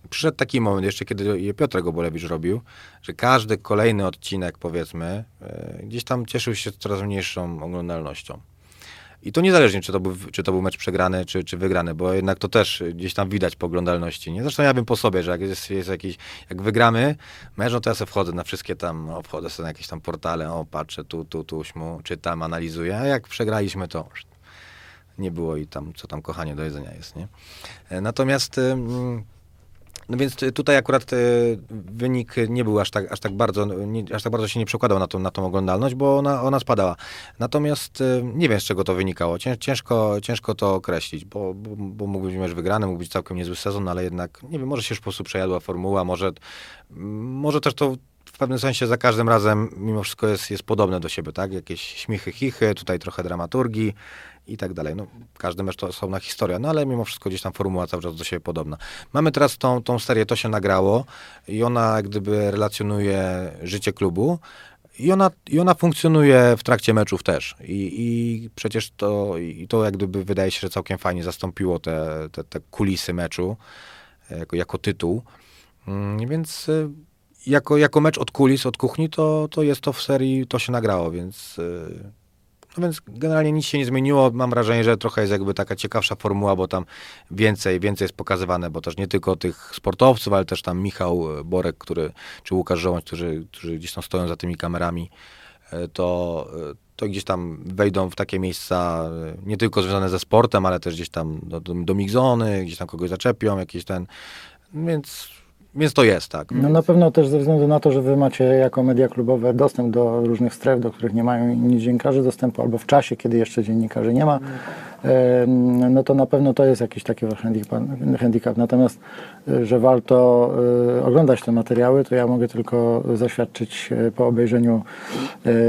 przyszedł taki moment jeszcze, kiedy je Piotrek Obolewicz robił, że każdy kolejny odcinek, powiedzmy, e, gdzieś tam cieszył się coraz mniejszą oglądalnością. I to niezależnie, czy to był, czy to był mecz przegrany, czy, czy wygrany, bo jednak to też gdzieś tam widać po oglądalności. Nie? Zresztą ja wiem po sobie, że jak jest, jest jakiś, jak wygramy mecz, no to ja sobie wchodzę na wszystkie tam, o, wchodzę sobie na jakieś tam portale, o patrzę tu, tu, tu, śmu, czytam, analizuję, a jak przegraliśmy, to nie było i tam, co tam kochanie do jedzenia jest, nie? E, Natomiast no więc y, tutaj akurat y, wynik nie był aż tak, aż tak bardzo, nie, aż tak bardzo się nie przekładał na tą, na tą oglądalność, bo ona, ona spadała. Natomiast y, nie wiem z czego to wynikało. Cię, ciężko, ciężko to określić, bo, bo, bo mógł być mecz wygrany, mógł być całkiem niezły sezon, ale jednak, nie wiem, może się już po prostu przejadła formuła, może, może też to pewnym sensie za każdym razem mimo wszystko jest, jest podobne do siebie, tak? Jakieś śmichy, chichy, tutaj trochę dramaturgii i tak dalej. No, każdy mecz to osobna historia, no ale mimo wszystko gdzieś tam formuła cały czas do siebie podobna. Mamy teraz tą, tą serię, to się nagrało i ona jak gdyby relacjonuje życie klubu i ona, i ona funkcjonuje w trakcie meczów też. I, i przecież to, i to jak gdyby wydaje się, że całkiem fajnie zastąpiło te, te, te kulisy meczu e, jako, jako tytuł. Mm, Więc y, jako, jako mecz od kulis, od kuchni, to, to jest to w serii, to się nagrało, więc, y, no więc generalnie nic się nie zmieniło. Mam wrażenie, że trochę jest jakby taka ciekawsza formuła, bo tam więcej, więcej jest pokazywane, bo też nie tylko tych sportowców, ale też tam Michał y, Borek, który, czy Łukasz Żołądź, którzy, którzy gdzieś tam stoją za tymi kamerami, y, to, to gdzieś tam wejdą w takie miejsca nie tylko związane ze sportem, ale też gdzieś tam do, do, do migzony, gdzieś tam kogoś zaczepią, jakieś ten, więc, więc to jest, tak. No na pewno też ze względu na to, że wy macie jako media klubowe dostęp do różnych stref, do których nie mają inni dziennikarze dostępu, albo w czasie, kiedy jeszcze dziennikarzy nie ma, no to na pewno to jest jakiś taki handicap. Natomiast, y, że warto y, oglądać te materiały, to ja mogę tylko zaświadczyć y, po obejrzeniu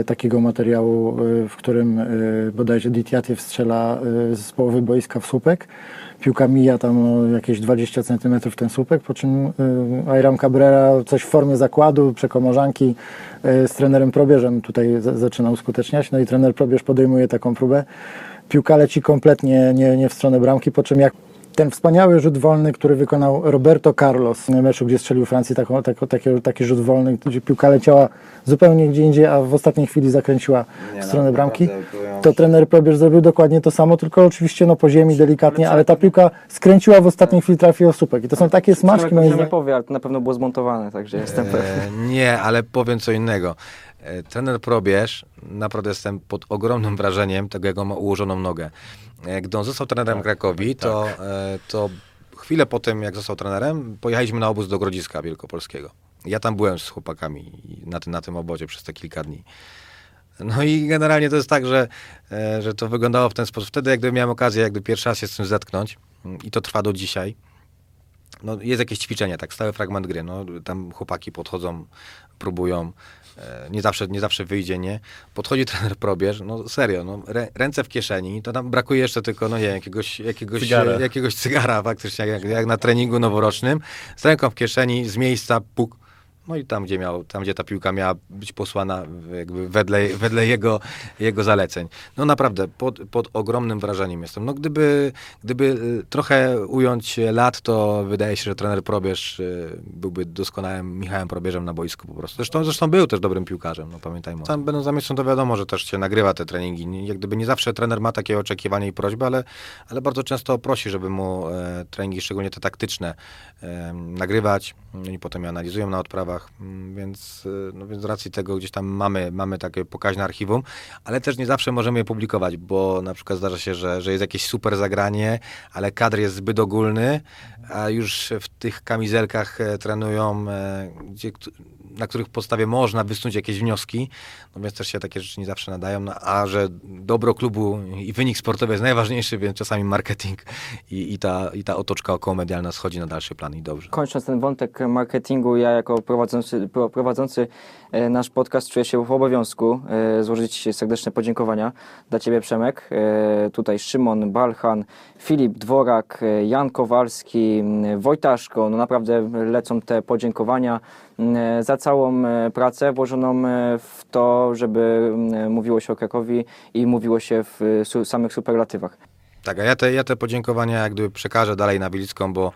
takiego materiału, w którym bodajże Ditiatiew strzela y, z połowy boiska w słupek. Piłka mija tam o jakieś 20 cm ten słupek, po czym y, Ayram Cabrera coś w formie zakładu, przekomorzanki y, z trenerem Probierzem tutaj zaczyna uskuteczniać. No i trener Probierz podejmuje taką próbę. piłka leci kompletnie nie, nie w stronę bramki, po czym jak ten wspaniały rzut wolny, który wykonał Roberto Carlos w meczu, gdzie strzelił Francji taką, taką, taki, taki rzut wolny, gdzie piłka leciała zupełnie gdzie indziej, a w ostatniej chwili zakręciła w stronę bramki, to trener Probierz zrobił dokładnie to samo, tylko oczywiście no, po ziemi delikatnie, ale ta piłka skręciła w ostatniej chwili, trafiła w słupek. I to są takie smaczki, moim nie powie, ale to na pewno było zmontowane, także jestem pewny. E, nie, ale powiem co innego. E, trener Probierz, naprawdę jestem pod ogromnym wrażeniem tego, jak on ma ułożoną nogę. Gdy on został trenerem Krakowi, to, e, to chwilę po tym, jak został trenerem, pojechaliśmy na obóz do Grodziska Wielkopolskiego. Ja tam byłem z chłopakami na tym, na tym obozie przez te kilka dni. No i generalnie to jest tak, że, e, że to wyglądało w ten sposób. Wtedy jakby miałem okazję jakby pierwszy raz się z tym zetknąć i to trwa do dzisiaj. No, jest jakieś ćwiczenie, tak, stały fragment gry. No, tam chłopaki podchodzą, próbują. E, nie, zawsze, nie zawsze wyjdzie, nie? Podchodzi trener probierz, no serio, no, rę, ręce w kieszeni, to tam brakuje jeszcze tylko, no nie jakiegoś, jakiegoś, Cygara. jakiegoś cygara faktycznie, jak, jak na treningu noworocznym, z ręką w kieszeni, z miejsca, puk, no i tam, gdzie, miał, tam, gdzie ta piłka miała być posłana jakby wedle, wedle jego, jego zaleceń. No naprawdę, pod, pod ogromnym wrażeniem jestem. No gdyby, gdyby y, trochę ująć lat, to wydaje się, że trener Probierz y, byłby doskonałym Michałem Probierzem na boisku po prostu. Zresztą, zresztą był też dobrym piłkarzem, no pamiętajmy. Tam będąc za mieczem, to wiadomo, że też się nagrywa te treningi. Jak gdyby nie zawsze trener ma takie oczekiwania i prośby, ale, ale bardzo często prosi, żeby mu e, treningi, szczególnie te taktyczne, e, nagrywać. Oni potem je analizują na odprawach, mm, więc, e, no, więc z racji tego gdzieś tam mamy, mamy takie pokaźne archiwum, ale też nie zawsze możemy je publikować, bo na przykład zdarza się, że, że jest jakieś super zagranie, ale kadr jest zbyt ogólny, a już w tych kamizelkach e, trenują, e, gdzie, na których podstawie można wysnuć jakieś wnioski, no więc też się takie rzeczy nie zawsze nadają, no, a że dobro klubu i wynik sportowy jest najważniejszy, więc czasami marketing i, i, ta, i ta otoczka okołomedialna schodzi na dalszy plan i dobrze. Kończąc ten wątek marketingu, ja jako prowadzący, pro- prowadzący e, nasz podcast czuję się w obowiązku e, złożyć serdeczne podziękowania dla Ciebie Przemek. E, Tutaj Szymon Balchan, Filip Dworak, Jan Kowalski, Wojtaszko. No naprawdę lecą te podziękowania za całą pracę włożoną w to, żeby mówiło się o Krakowi i mówiło się w samych superlatywach. Tak, a ja te, ja te podziękowania jak gdyby przekażę dalej na Wilicką, bo,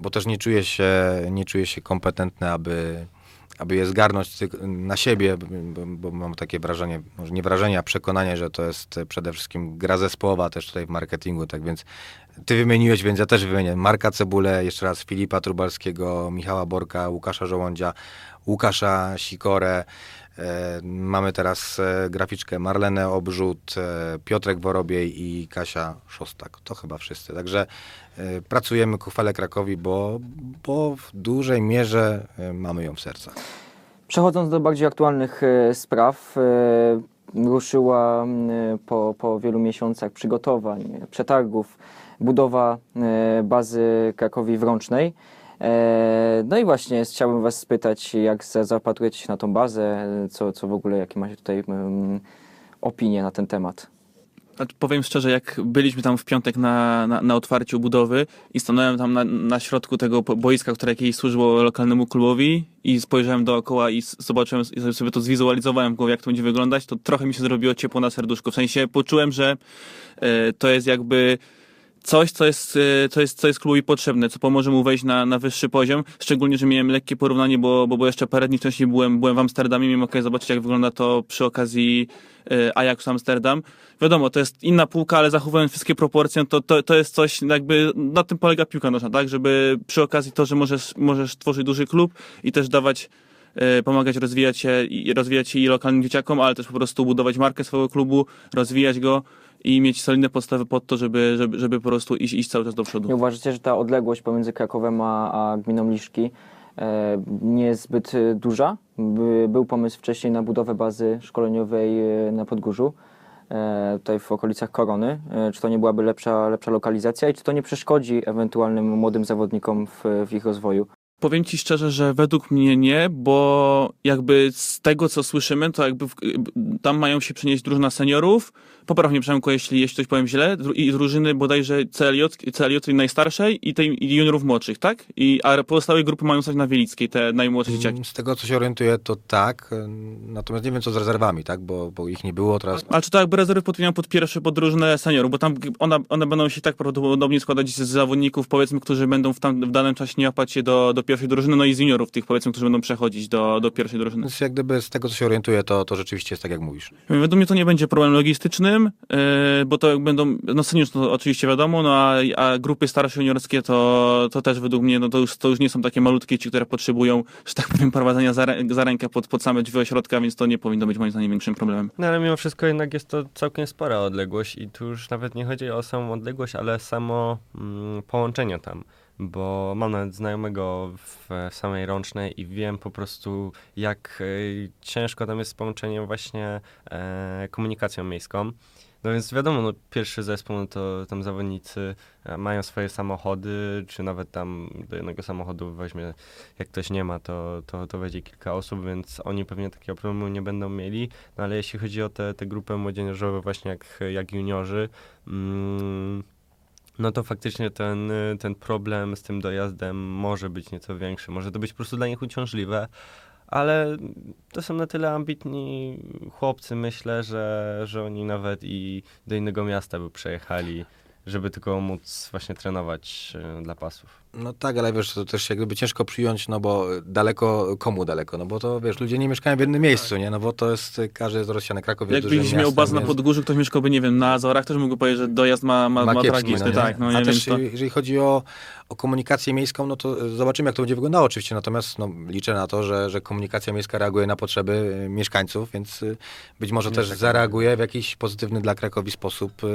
bo też nie czuję się, nie czuję się kompetentny, aby, aby je zgarnąć na siebie, bo, bo mam takie wrażenie, może nie wrażenie, a przekonanie, że to jest przede wszystkim gra zespołowa też tutaj w marketingu, tak więc ty wymieniłeś, więc ja też wymienię Marka Cebulę, jeszcze raz Filipa Trubalskiego, Michała Borka, Łukasza Żołądzia, Łukasza Sikorę, E, Mamy teraz e, graficzkę Marlenę Obrzut, e, Piotrek Worobiej i Kasia Szostak. To chyba wszyscy. Także pracujemy ku chwale Krakowi, bo, bo w dużej mierze e, mamy ją w sercach. Przechodząc do bardziej aktualnych e, spraw, e, ruszyła po, po wielu miesiącach przygotowań, przetargów, budowa e, bazy Krakowi Wrącznej. E, No i właśnie chciałbym Was spytać, jak za- zapatrujecie się na tą bazę, co, co w ogóle, jakie macie tutaj opinie na ten temat? Powiem szczerze, jak byliśmy tam w piątek na, na, na otwarciu budowy i stanąłem tam na, na środku tego boiska, które kiedyś służyło lokalnemu klubowi i spojrzałem dookoła i zobaczyłem, i sobie to zwizualizowałem w głowie, jak to będzie wyglądać, to trochę mi się zrobiło ciepło na serduszku. W sensie poczułem, że e, to jest jakby coś, co jest, co jest, co jest klubowi potrzebne, co pomoże mu wejść na, na wyższy poziom. Szczególnie, że miałem lekkie porównanie, bo, bo, bo jeszcze parę dni wcześniej byłem, byłem w Amsterdamie, miałem okazję zobaczyć, jak wygląda to przy okazji e, Ajax Amsterdam. Wiadomo, to jest inna półka, ale zachowując wszystkie proporcje, to, to, to jest coś, jakby na tym polega piłka nożna, tak? Żeby przy okazji to, że możesz, możesz tworzyć duży klub i też dawać e, pomagać rozwijać się rozwijać się i lokalnym dzieciakom, ale też po prostu budować markę swojego klubu, rozwijać go i mieć solidne podstawy pod to, żeby, żeby, żeby po prostu iść, iść cały czas do przodu. Nie uważacie, że ta odległość pomiędzy Krakowem a, a gminą Liszki e, nie jest zbyt e, duża? By, był pomysł wcześniej na budowę bazy szkoleniowej e, na Podgórzu, e, tutaj w okolicach Korony. E, czy to nie byłaby lepsza, lepsza lokalizacja i czy to nie przeszkodzi ewentualnym młodym zawodnikom w, w ich rozwoju? Powiem ci szczerze, że według mnie nie, bo jakby z tego, co słyszymy, to jakby w, tam mają się przenieść drużyna seniorów, popraw mnie Przemku, jeśli, jeśli coś powiem źle, i drużyny bodajże CLJ, CLJ tej najstarszej i tej i juniorów młodszych, tak? I, a pozostałe grupy mają stać na Wielickiej, te najmłodsze dzieciaki. Z tego, co się orientuję, to tak. Natomiast nie wiem, co z rezerwami, tak? Bo, bo ich nie było teraz. A czy to jakby rezerwy podpinają pod pierwsze, pod drużynę seniorów, bo tam ona, one będą się tak prawdopodobnie składać z zawodników, powiedzmy, którzy będą w, tam, w danym czasie nie łapać się do, do pierwszej drużyny, no i z juniorów tych, powiedzmy, którzy będą przechodzić do, do pierwszej drużyny. Więc jak gdyby z tego, co się orientuję, to, to rzeczywiście jest tak, jak mówisz. Według mnie to nie będzie problem logistycznym, yy, bo to będą, no seniors to oczywiście wiadomo, no a, a grupy starsze juniorskie to, to też według mnie, no to już, to już nie są takie malutkie ci, które potrzebują, że tak powiem, prowadzenia za, za rękę pod, pod same drzwi ośrodka, więc to nie powinno być moim zdaniem większym problemem. No ale mimo wszystko jednak jest to całkiem spora odległość i tu już nawet nie chodzi o samą odległość, ale samo mm, połączenie tam. Bo mam nawet znajomego w samej Rącznej i wiem po prostu jak e, ciężko tam jest z połączeniem właśnie e, komunikacją miejską. No więc wiadomo, no, pierwszy zespół, no to tam zawodnicy e, mają swoje samochody, czy nawet tam do jednego samochodu weźmie, jak ktoś nie ma, to, to, to wejdzie kilka osób, więc oni pewnie takiego problemu nie będą mieli. No ale jeśli chodzi o te, te grupy młodzieżowe, właśnie jak, jak juniorzy, mm, no to faktycznie ten, y, ten problem z tym dojazdem może być nieco większy. Może to być po prostu dla nich uciążliwe, ale to są na tyle ambitni chłopcy, myślę, że, że oni nawet i do innego miasta by przejechali, żeby tylko móc właśnie trenować y, dla pasów. No tak, ale wiesz, to też jak gdyby ciężko przyjąć, no bo daleko, komu daleko? No bo to, wiesz, ludzie nie mieszkają w jednym miejscu, nie? No bo to jest, każdy jest rozsiany, Kraków jest Jakbyś miał bazę na Podgórzu, ktoś mieszkałby, nie wiem, na Azorach, też mógłby powiedzieć, że dojazd ma, ma, ma, kiepski, tragiczny, nie? tak. No, A nie też wiem, to... jeżeli chodzi o, o komunikację miejską, no to zobaczymy, jak to będzie wyglądało oczywiście, natomiast no, liczę na to, że, że komunikacja miejska reaguje na potrzeby e, mieszkańców, więc e, być może też zareaguje w jakiś pozytywny dla Krakowi sposób e,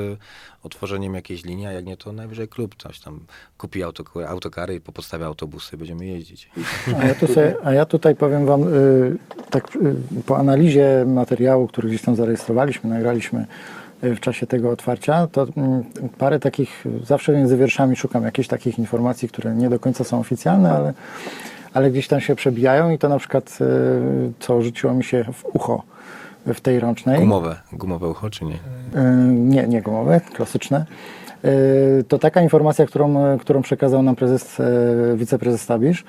otworzeniem jakiejś linii, a jak nie, to najwyżej klub coś tam kupi auto, autokary i popodstawia autobusy, będziemy jeździć. A ja, sobie, a ja tutaj powiem Wam, y, tak y, po analizie materiału, który gdzieś tam zarejestrowaliśmy, nagraliśmy y, w czasie tego otwarcia, to mm, parę takich, zawsze między wierszami szukam jakichś takich informacji, które nie do końca są oficjalne, ale, ale gdzieś tam się przebijają i to na przykład, y, co rzuciło mi się w ucho w tej rącznej. Gumowe, gumowe ucho, czy nie? Y, Nie, nie gumowe, klasyczne. Y, To taka informacja, którą, którą przekazał nam prezes, y, wiceprezes Stabisz,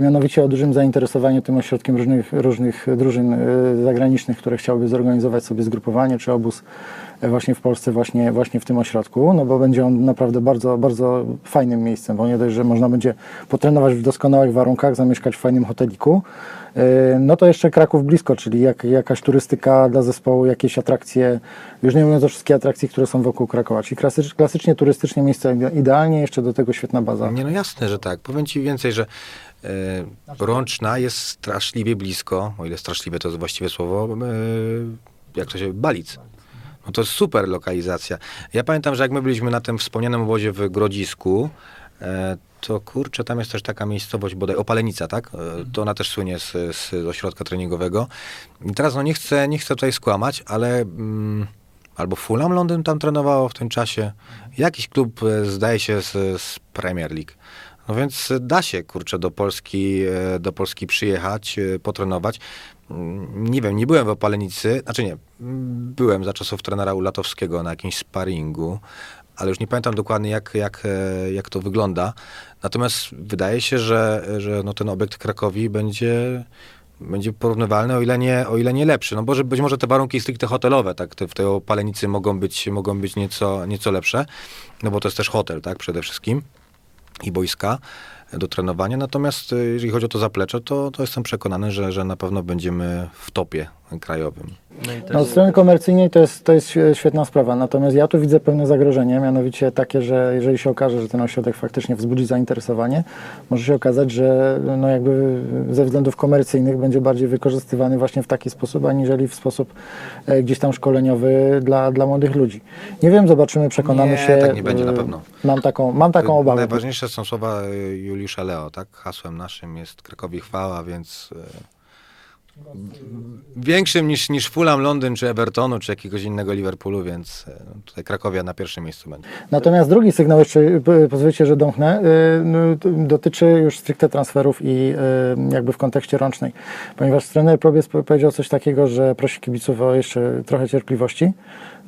mianowicie o dużym zainteresowaniu tym ośrodkiem różnych, różnych drużyn zagranicznych, które chciałyby zorganizować sobie zgrupowanie czy obóz właśnie w Polsce, właśnie, właśnie w tym ośrodku, no bo będzie on naprawdę bardzo, bardzo fajnym miejscem, bo nie dość, że można będzie potrenować w doskonałych warunkach, zamieszkać w fajnym hoteliku, no to jeszcze Kraków blisko, czyli jak, jakaś turystyka dla zespołu, jakieś atrakcje, już nie mówiąc o wszystkich atrakcji, które są wokół Krakowa, czyli klasycz, klasycznie turystycznie miejsce ide- idealnie, jeszcze do tego świetna baza. Nie, no jasne, że tak. Powiem ci więcej, że e, Rączna jest straszliwie blisko, o ile straszliwe to jest właściwe słowo, e, jak to się, Balic. No to super lokalizacja. Ja pamiętam, że jak my byliśmy na tym wspomnianym obozie w Grodzisku, to kurczę, tam jest też taka miejscowość, bodaj Opalenica, tak? E, To ona też słynie z, z ośrodka treningowego. I teraz no nie chcę, nie chcę tutaj skłamać, ale mm, albo Fulham Londyn tam trenowało w tym czasie. Jakiś klub, e, zdaje się, z, z Premier League. No więc e, da się, kurczę, do Polski, do Polski przyjechać, potrenować. Mm, Nie wiem, nie byłem w Opalenicy, znaczy nie, mm, byłem za czasów trenera Ulatowskiego na jakimś sparingu, ale już nie pamiętam dokładnie, jak, jak, e, jak to wygląda. Natomiast wydaje się, że, że no ten obiekt Krakowi będzie, będzie porównywalny, o ile, nie, o ile nie lepszy. No bo że być może te warunki stricte hotelowe, tak, te, w tej Opalenicy mogą być, mogą być nieco, nieco lepsze, no bo to jest też hotel, tak, przede wszystkim i boiska do trenowania. Natomiast e, jeżeli chodzi o to zaplecze, to, to jestem przekonany, że, że na pewno będziemy w topie krajowym. No No, od strony komercyjnej to jest, to jest świe- świetna sprawa, natomiast ja tu widzę pewne zagrożenie, mianowicie takie, że jeżeli się okaże, że ten ośrodek faktycznie wzbudzi zainteresowanie, może się okazać, że no jakby ze względów komercyjnych będzie bardziej wykorzystywany właśnie w taki sposób, aniżeli w sposób e, gdzieś tam szkoleniowy dla, dla młodych ludzi. Nie wiem, zobaczymy, przekonamy Nie, się. tak nie będzie na e, pewno. Mam taką, mam taką obawę. Najważniejsze są słowa e, Juliusza Leo, tak? Hasłem naszym jest Krakowi chwała, więc e, Większym niż, niż Fulham Londyn, czy Evertonu, czy jakiegoś innego Liverpoolu, więc e, tutaj Krakowia na pierwszym miejscu będzie. Natomiast drugi sygnał jeszcze, pozwólcie, że domknę, y, no, dotyczy już stricte transferów i jakby w kontekście rącznej. Ponieważ trener Probiec po- powiedział coś takiego, że prosi kibiców o jeszcze trochę cierpliwości.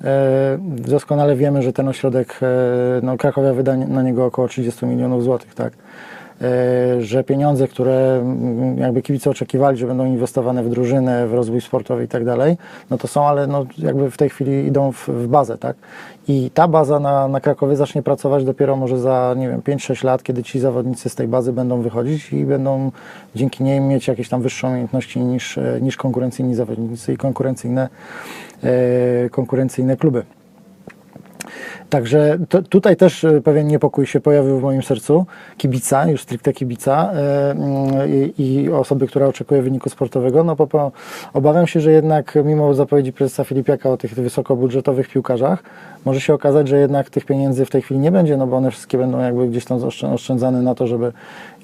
E, Doskonale wiemy, że ten ośrodek, e, no Krakowia wyda na niego około 30 milionów złotych, tak? E, że pieniądze, które mm, jakby kibice oczekiwali, że będą inwestowane w drużynę, w rozwój sportowy i tak dalej, no to są, ale no jakby w tej chwili idą w, w bazę, tak? I ta baza na, na Krakowie zacznie pracować dopiero może za, nie wiem, 5-6 lat, kiedy ci zawodnicy z tej bazy będą wychodzić i będą dzięki niej mieć jakieś tam wyższe umiejętności niż, e, niż konkurencyjni zawodnicy i konkurencyjne, e, konkurencyjne kluby. Także to, tutaj też e, pewien niepokój się pojawił w moim sercu. Kibica, już stricte kibica mm, i, osoby, która oczekuje wyniku sportowego. No bo po, obawiam się, że jednak mimo zapowiedzi prezesa Filipiaka o tych wysokobudżetowych piłkarzach, może się okazać, że jednak tych pieniędzy w tej chwili nie będzie, no bo one wszystkie będą jakby gdzieś tam oszczędzane na to, żeby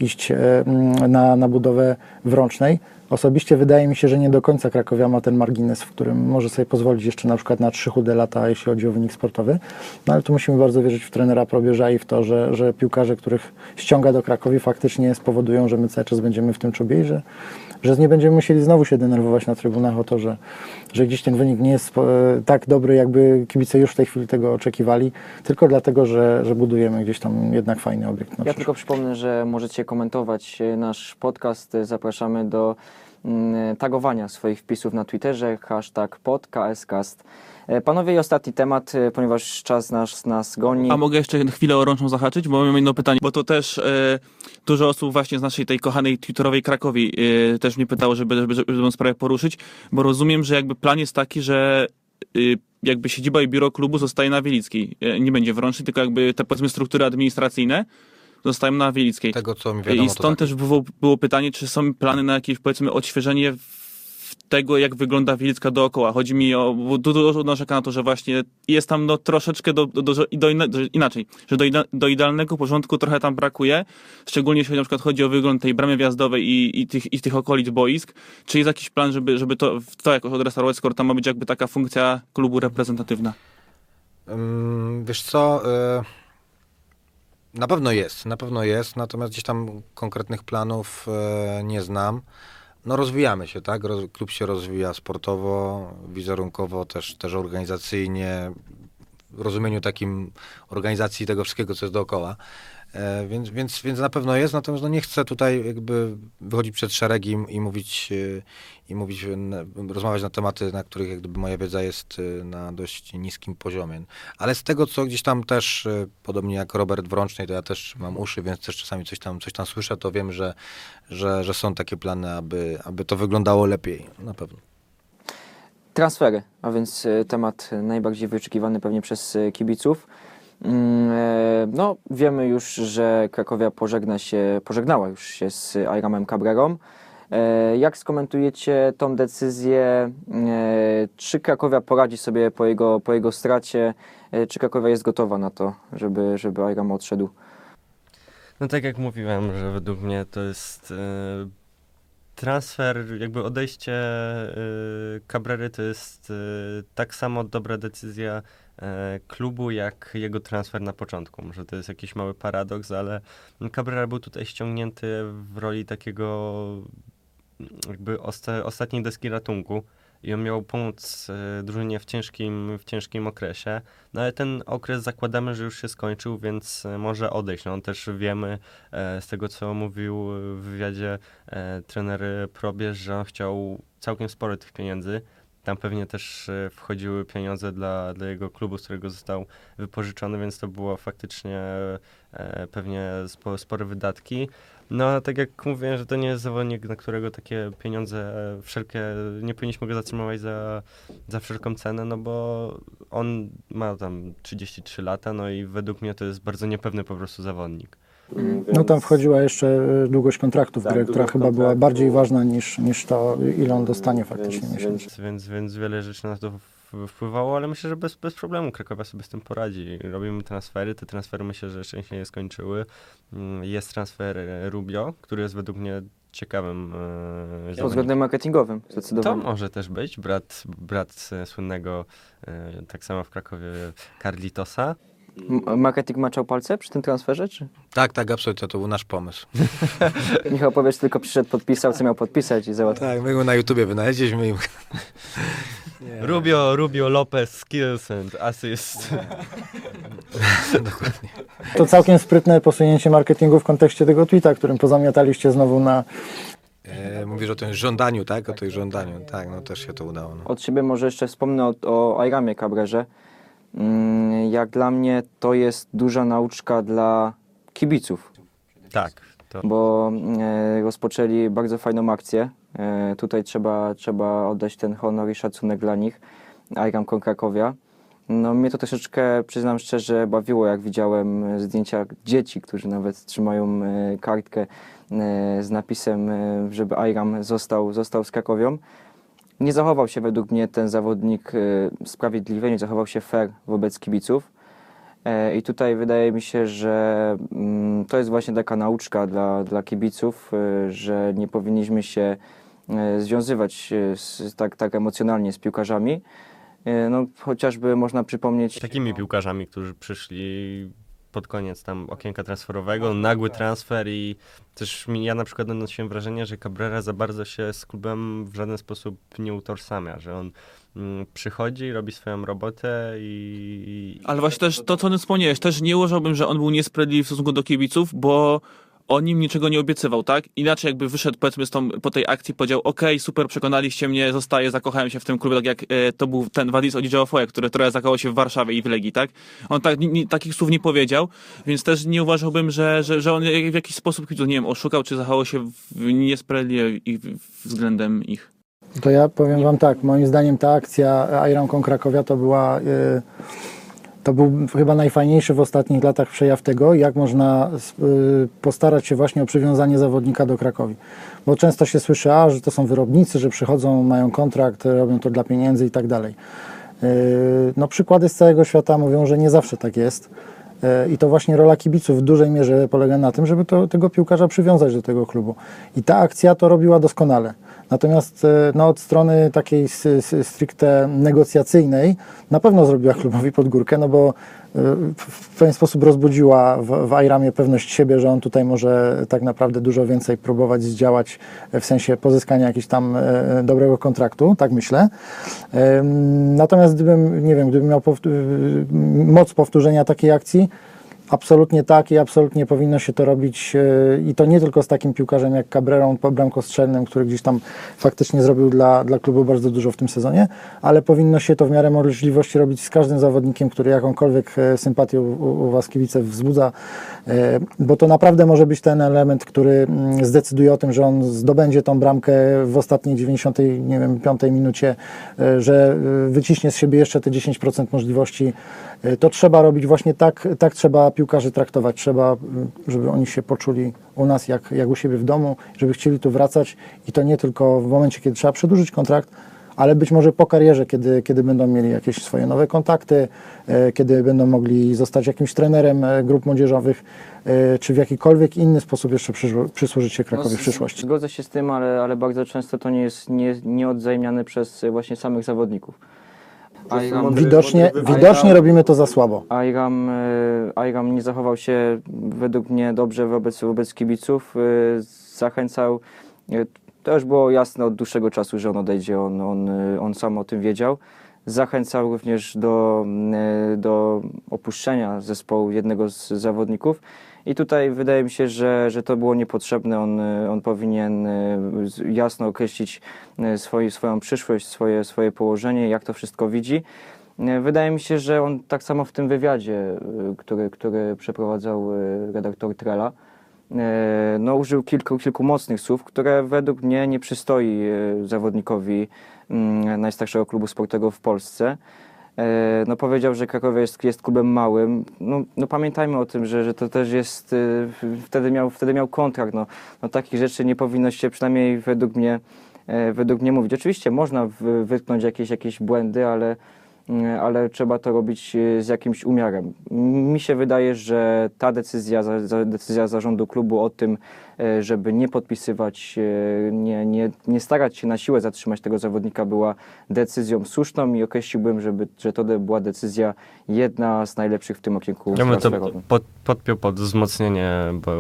iść e, mm, na, na budowę wrącznej. Osobiście wydaje mi się, że nie do końca Krakowia ma ten margines, w którym może sobie pozwolić jeszcze na przykład na trzy chude lata, jeśli chodzi o wynik sportowy. No ale tu musimy bardzo wierzyć w trenera Probierza i w to, że, że piłkarze, których ściąga do Krakowi faktycznie spowodują, że my cały czas będziemy w tym czubie i że, że nie będziemy musieli znowu się denerwować na trybunach o to, że, że gdzieś ten wynik nie jest e, tak dobry, jakby kibice już w tej chwili tego oczekiwali, tylko dlatego, że, że budujemy gdzieś tam jednak fajny obiekt. Ja przyszłość. tylko przypomnę, że możecie komentować nasz podcast. Zapraszamy do tagowania swoich wpisów na Twitterze, hashtag podcastcast. E, Panowie, i ostatni temat, e, ponieważ czas nas, nas goni. A mogę jeszcze chwilę o rączną zahaczyć, bo mam jedno pytanie, bo to też e, dużo osób właśnie z naszej tej kochanej twitterowej Krakowi e, też mnie pytało, żeby, żeby, żeby tę sprawę poruszyć, bo rozumiem, że jakby plan jest taki, że e, jakby siedziba i biuro klubu zostaje na Wielickiej. E, nie będzie w Rącznej, tylko jakby te powiedzmy struktury administracyjne zostają na Wielickiej. Tego, co mi wiadomo, I stąd tak. też było, było pytanie, czy są plany na jakieś powiedzmy odświeżenie tego, jak wygląda Wielicka dookoła. Chodzi mi o, dużo narzeka na to, że właśnie jest tam no troszeczkę do, do, do, do, inaczej, że do, do idealnego porządku trochę tam brakuje, szczególnie jeśli na przykład chodzi o wygląd tej bramy wjazdowej i, i, tych, i tych okolic boisk. Czy jest jakiś plan, żeby, żeby to, to jakoś odrestaurować, skoro tam ma być jakby taka funkcja klubu reprezentatywna? Wiesz co, y, na pewno jest, na pewno jest, natomiast gdzieś tam konkretnych planów y, nie znam. No rozwijamy się, tak? Klub się rozwija sportowo, wizerunkowo, też, też organizacyjnie, w rozumieniu takim organizacji tego wszystkiego, co jest dookoła. E, więc, więc, więc na pewno jest, natomiast no nie chcę tutaj jakby wychodzić przed szeregi i, i mówić, e, i mówić, e, rozmawiać na tematy, na których jak gdyby moja wiedza jest na dość niskim poziomie. Ale z tego, co gdzieś tam też, podobnie jak Robert w Rącznej, to ja też mam uszy, więc też czasami coś tam, coś tam słyszę, to wiem, że, że, że są takie plany, aby, aby to wyglądało lepiej, na pewno. Transfery, a więc temat najbardziej wyczekiwany pewnie przez kibiców. Mm, e, No, wiemy już, że Krakowia pożegna się, pożegnała już się z Airamem Cabrerą. E, Jak skomentujecie tą decyzję? E, Czy Krakowia poradzi sobie po jego, po jego stracie? Czy Krakowia jest gotowa na to, żeby, żeby Airam odszedł? No tak jak mówiłem, że według mnie to jest transfer, jakby odejście Cabrery to jest tak samo dobra decyzja klubu, jak jego transfer na początku. Może to jest jakiś mały paradoks, ale Cabrera był tutaj ściągnięty w roli takiego jakby osta- ostatniej deski ratunku i on miał pomóc e, drużynie w ciężkim, w ciężkim okresie. No ale ten okres zakładamy, że już się skończył, więc e, może odejść. No, on też wiemy e, z tego, co mówił w wywiadzie e, trener Probierz, że on chciał całkiem sporo tych pieniędzy. Tam pewnie też e, wchodziły pieniądze dla, dla jego klubu, z którego został wypożyczony, więc to było faktycznie e, pewnie spo, spore wydatki. No, a tak jak mówiłem, że to nie jest zawodnik, na którego takie pieniądze e, wszelkie, nie powinniśmy go zatrzymywać za, za wszelką cenę, no bo on ma tam 33 lata, no i według mnie to jest bardzo niepewny po prostu zawodnik. No tam wchodziła jeszcze e, długość kontraktu w Tak, grę, która chyba była bardziej ważna niż, niż to, ile on dostanie faktycznie Więc- miesięcznie. Więc, więc, więc wiele rzeczy na to wpływało, ale myślę, że bez, bez problemu Krakowia sobie z tym poradzi. Robimy transfery, te transfery myślę, że jeszcze się nie skończyły. Mm, Jest transfer e, Rubio, który jest według mnie ciekawym e, Pod względem marketingowym To zdecydowanie. może też być. Brat, brat e, słynnego, e, tak samo w Krakowie, Carlitosa. Marketing maczał palce przy tym transferze, czy? Tak, tak, absolutnie, to był nasz pomysł. (laughs) Michał Powiesz tylko przyszedł, podpisał, co miał podpisać i załatwił. Tak, my go na YouTubie wynaleźliśmy i... (laughs) Rubio, Rubio Lopez, skills and assist. (laughs) To całkiem sprytne posunięcie marketingu w kontekście tego tweeta, którym pozamiataliście znowu na... E, mówisz o tym żądaniu, tak? O tej żądaniu. Tak, no też się to udało. No. Od siebie może jeszcze wspomnę o, o Airamie Cabrerze. Mm, Jak dla mnie to jest duża nauczka dla kibiców, tak, to bo e, rozpoczęli bardzo fajną akcję. E, tutaj trzeba, trzeba oddać ten honor i szacunek dla nich. Airam Krakowia. No mnie to troszeczkę, przyznam szczerze, bawiło, jak widziałem e, zdjęcia dzieci, którzy nawet trzymają kartkę z napisem, żeby Airam został, został z Krakowią. Nie zachował się według mnie ten zawodnik e, sprawiedliwie, nie zachował się fair wobec kibiców. E, I tutaj wydaje mi się, że mm, to jest właśnie taka nauczka dla, dla kibiców, e, że nie powinniśmy się e, związywać z, tak, tak emocjonalnie z piłkarzami. No, chociażby można przypomnieć takimi piłkarzami, którzy przyszli pod koniec tam okienka transferowego, nagły transfer i też ja na przykład odnosiłem wrażenie, że Cabrera za bardzo się z klubem w żaden sposób nie utożsamia, że on mm, przychodzi, robi swoją robotę i... Ale właśnie też to, co o wspomniałeś, też nie uważałbym, że on był niesprawiedliwy w stosunku do kibiców, bo on im niczego nie obiecywał, tak? Inaczej jakby wyszedł powiedzmy tą, po tej akcji powiedział, okej, super, przekonaliście mnie, zostaję, zakochałem się w tym klubie, tak jak e, to był ten Wadis Odziedziofoje, który trochę zakochał się w Warszawie i w Legii, tak? On tak, takich słów nie powiedział, więc też nie uważałbym, że, że, że on w jakiś sposób nie wiem, oszukał, czy zachował się niesprawiedliwie względem ich. To ja powiem wam tak, moim zdaniem ta akcja Ironką Krakowia to była... e, To był chyba najfajniejszy w ostatnich latach przejaw tego, jak można y, postarać się właśnie o przywiązanie zawodnika do Krakowi. Bo często się słyszy, a, że to są wyrobnicy, że przychodzą, mają kontrakt, robią to dla pieniędzy i tak dalej. Y, No przykłady z całego świata mówią, że nie zawsze tak jest. Y, I to właśnie rola kibiców w dużej mierze polega na tym, żeby to, tego piłkarza przywiązać do tego klubu. I ta akcja to robiła doskonale. Natomiast e, no, od strony takiej stricte negocjacyjnej na pewno zrobiła klubowi pod górkę, no bo e, w- pewien sposób rozbudziła w, w pewność siebie, że on tutaj może tak naprawdę dużo więcej próbować zdziałać w sensie pozyskania jakiegoś tam e, dobrego kontraktu, tak myślę. Natomiast gdybym, nie wiem, gdybym miał powt- y, moc powtórzenia takiej akcji, Absolutnie tak i absolutnie powinno się to robić e, i to nie tylko z takim piłkarzem jak Cabrerą, bramkostrzelnym, który gdzieś tam faktycznie zrobił dla, dla klubu bardzo dużo w tym sezonie, ale powinno się to w miarę możliwości robić z każdym zawodnikiem, który jakąkolwiek e, sympatię u, u Was kibice wzbudza, e, bo to naprawdę może być ten element, który mm, zdecyduje o tym, że on zdobędzie tą bramkę w ostatniej 90, nie wiem, 5 minucie, że wyciśnie z siebie jeszcze te 10% możliwości. E, To trzeba robić właśnie tak, tak trzeba piłkarzy traktować. Trzeba, żeby oni się poczuli u nas jak, jak u siebie w domu, żeby chcieli tu wracać i to nie tylko w momencie, kiedy trzeba przedłużyć kontrakt, ale być może po karierze, kiedy, kiedy będą mieli jakieś swoje nowe kontakty, e, kiedy będą mogli zostać jakimś trenerem e, grup młodzieżowych, czy w jakikolwiek inny sposób jeszcze przysłużyć się Krakowi w No, z- przyszłości. Zgodzę się z tym, ale, ale bardzo często to nie jest nie, nieodzajmiane przez właśnie samych zawodników. Widocznie, widocznie robimy to za słabo. Airam, e, Airam nie zachował się według mnie dobrze wobec, wobec kibiców. e, Zachęcał, e, to już było jasne od dłuższego czasu, że on odejdzie, on, on, on sam o tym wiedział. Zachęcał również do, do opuszczenia zespołu jednego z zawodników. I tutaj wydaje mi się, że, że to było niepotrzebne. On, on powinien e, jasno określić e, swoje, swoją przyszłość, swoje, swoje położenie, jak to wszystko widzi. E, Wydaje mi się, że on tak samo w tym wywiadzie, który, który przeprowadzał redaktor Trela, no, użył kilku, kilku mocnych słów, które według mnie nie przystoi zawodnikowi mm, najstarszego klubu sportowego w Polsce. E, No, powiedział, że Krakowie jest, jest klubem małym. No, no pamiętajmy o tym, że, że to też jest. e, Wtedy miał, wtedy miał kontrakt. No, no, takich rzeczy nie powinno się przynajmniej według mnie, e, według mnie mówić. Oczywiście można wytknąć jakieś, jakieś błędy, ale, mm, ale trzeba to robić z jakimś umiarem. Mi się wydaje, że ta decyzja, decyzja zarządu klubu o tym, żeby nie podpisywać, e, nie, nie, nie starać się na siłę zatrzymać tego zawodnika była decyzją słuszną i określiłbym, żeby, że to była decyzja jedna z najlepszych w tym okienku Ja bym to pod, podpiął pod wzmocnienie, bo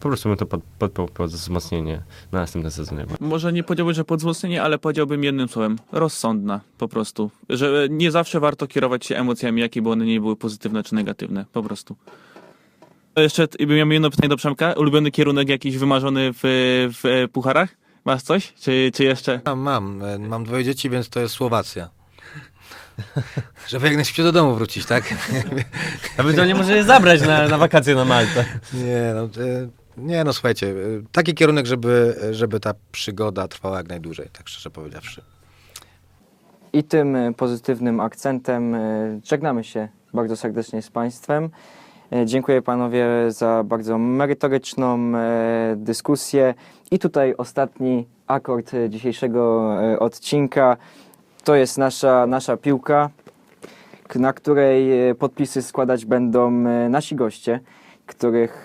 po prostu bym to pod, podpiął pod wzmocnienie na następne sezonie. Może nie powiedziałbym, że pod wzmocnienie, ale powiedziałbym jednym słowem. Rozsądna po prostu. Że nie zawsze warto kierować się emocjami, jakie by one nie były pozytywne czy negatywne. Po prostu. To Jeszcze t- bym miał jedno pytanie do Przemka. Ulubiony kierunek jakiś wymarzony w, w pucharach? Masz coś? Czy, czy jeszcze? Mam, mam. E, Mam dwoje dzieci, więc to jest Słowacja. (laughs) Żeby jak najszybciej do domu wrócić, tak? (laughs) Ewentualnie może je zabrać na, na wakacje na Maltę. Nie, no, e, nie, no słuchajcie, e, taki kierunek, żeby, żeby ta przygoda trwała jak najdłużej, tak szczerze powiedziawszy. I tym e, pozytywnym akcentem e, żegnamy się bardzo serdecznie z Państwem. E, Dziękuję Panowie za bardzo merytoryczną e, dyskusję. I tutaj ostatni akord e, dzisiejszego odcinka. To jest nasza, nasza piłka, na której podpisy składać będą nasi goście, których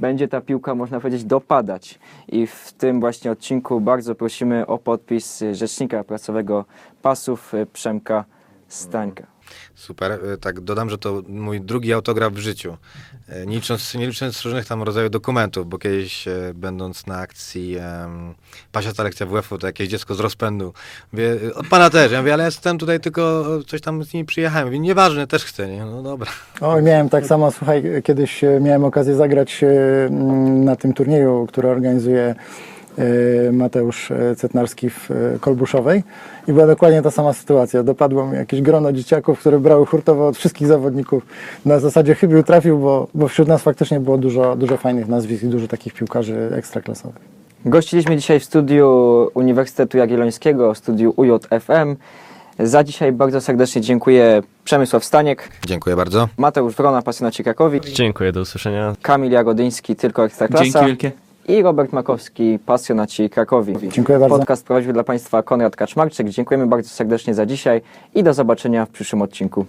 będzie ta piłka, można powiedzieć, dopadać. I w tym właśnie odcinku bardzo prosimy o podpis rzecznika prasowego pasów Przemka Stańka. Super. E, Tak, dodam, że to mój drugi autograf w życiu. E, Nie licząc, nie licząc różnych tam rodzajów dokumentów, bo kiedyś e, będąc na akcji um, pasiasta lekcja WF-u, to jakieś dziecko z rozpędu. Mówię, od pana też. Ja mówię, ale jestem tutaj tylko coś tam z nimi przyjechałem. Mówię, nieważne, też chcę. Nie? No dobra. Oj, miałem tak samo, słuchaj, kiedyś miałem okazję zagrać na tym turnieju, który organizuje Mateusz e, Cetnarski w e, Kolbuszowej i była dokładnie ta sama sytuacja. Dopadło mnie jakieś grono dzieciaków, które brały hurtowo od wszystkich zawodników. Na zasadzie chybił, trafił, bo, bo wśród nas faktycznie było dużo, dużo fajnych nazwisk i dużo takich piłkarzy ekstraklasowych. Gościliśmy dzisiaj w studiu Uniwersytetu Jagiellońskiego, w studiu UJFM. Za dzisiaj bardzo serdecznie dziękuję Przemysław Staniek, Dziękuję bardzo. Mateusz Wrona, pasjonaci Krakowi, Dziękuję, do usłyszenia. Kamil Jagodyński, tylko Ekstraklasa Dzięki wielkie. I Robert Makowski, pasjonaci Krakowi. Dziękuję bardzo. Podcast prowadził dla Państwa Konrad Kaczmarczyk. Dziękujemy bardzo serdecznie za dzisiaj i do zobaczenia w przyszłym odcinku.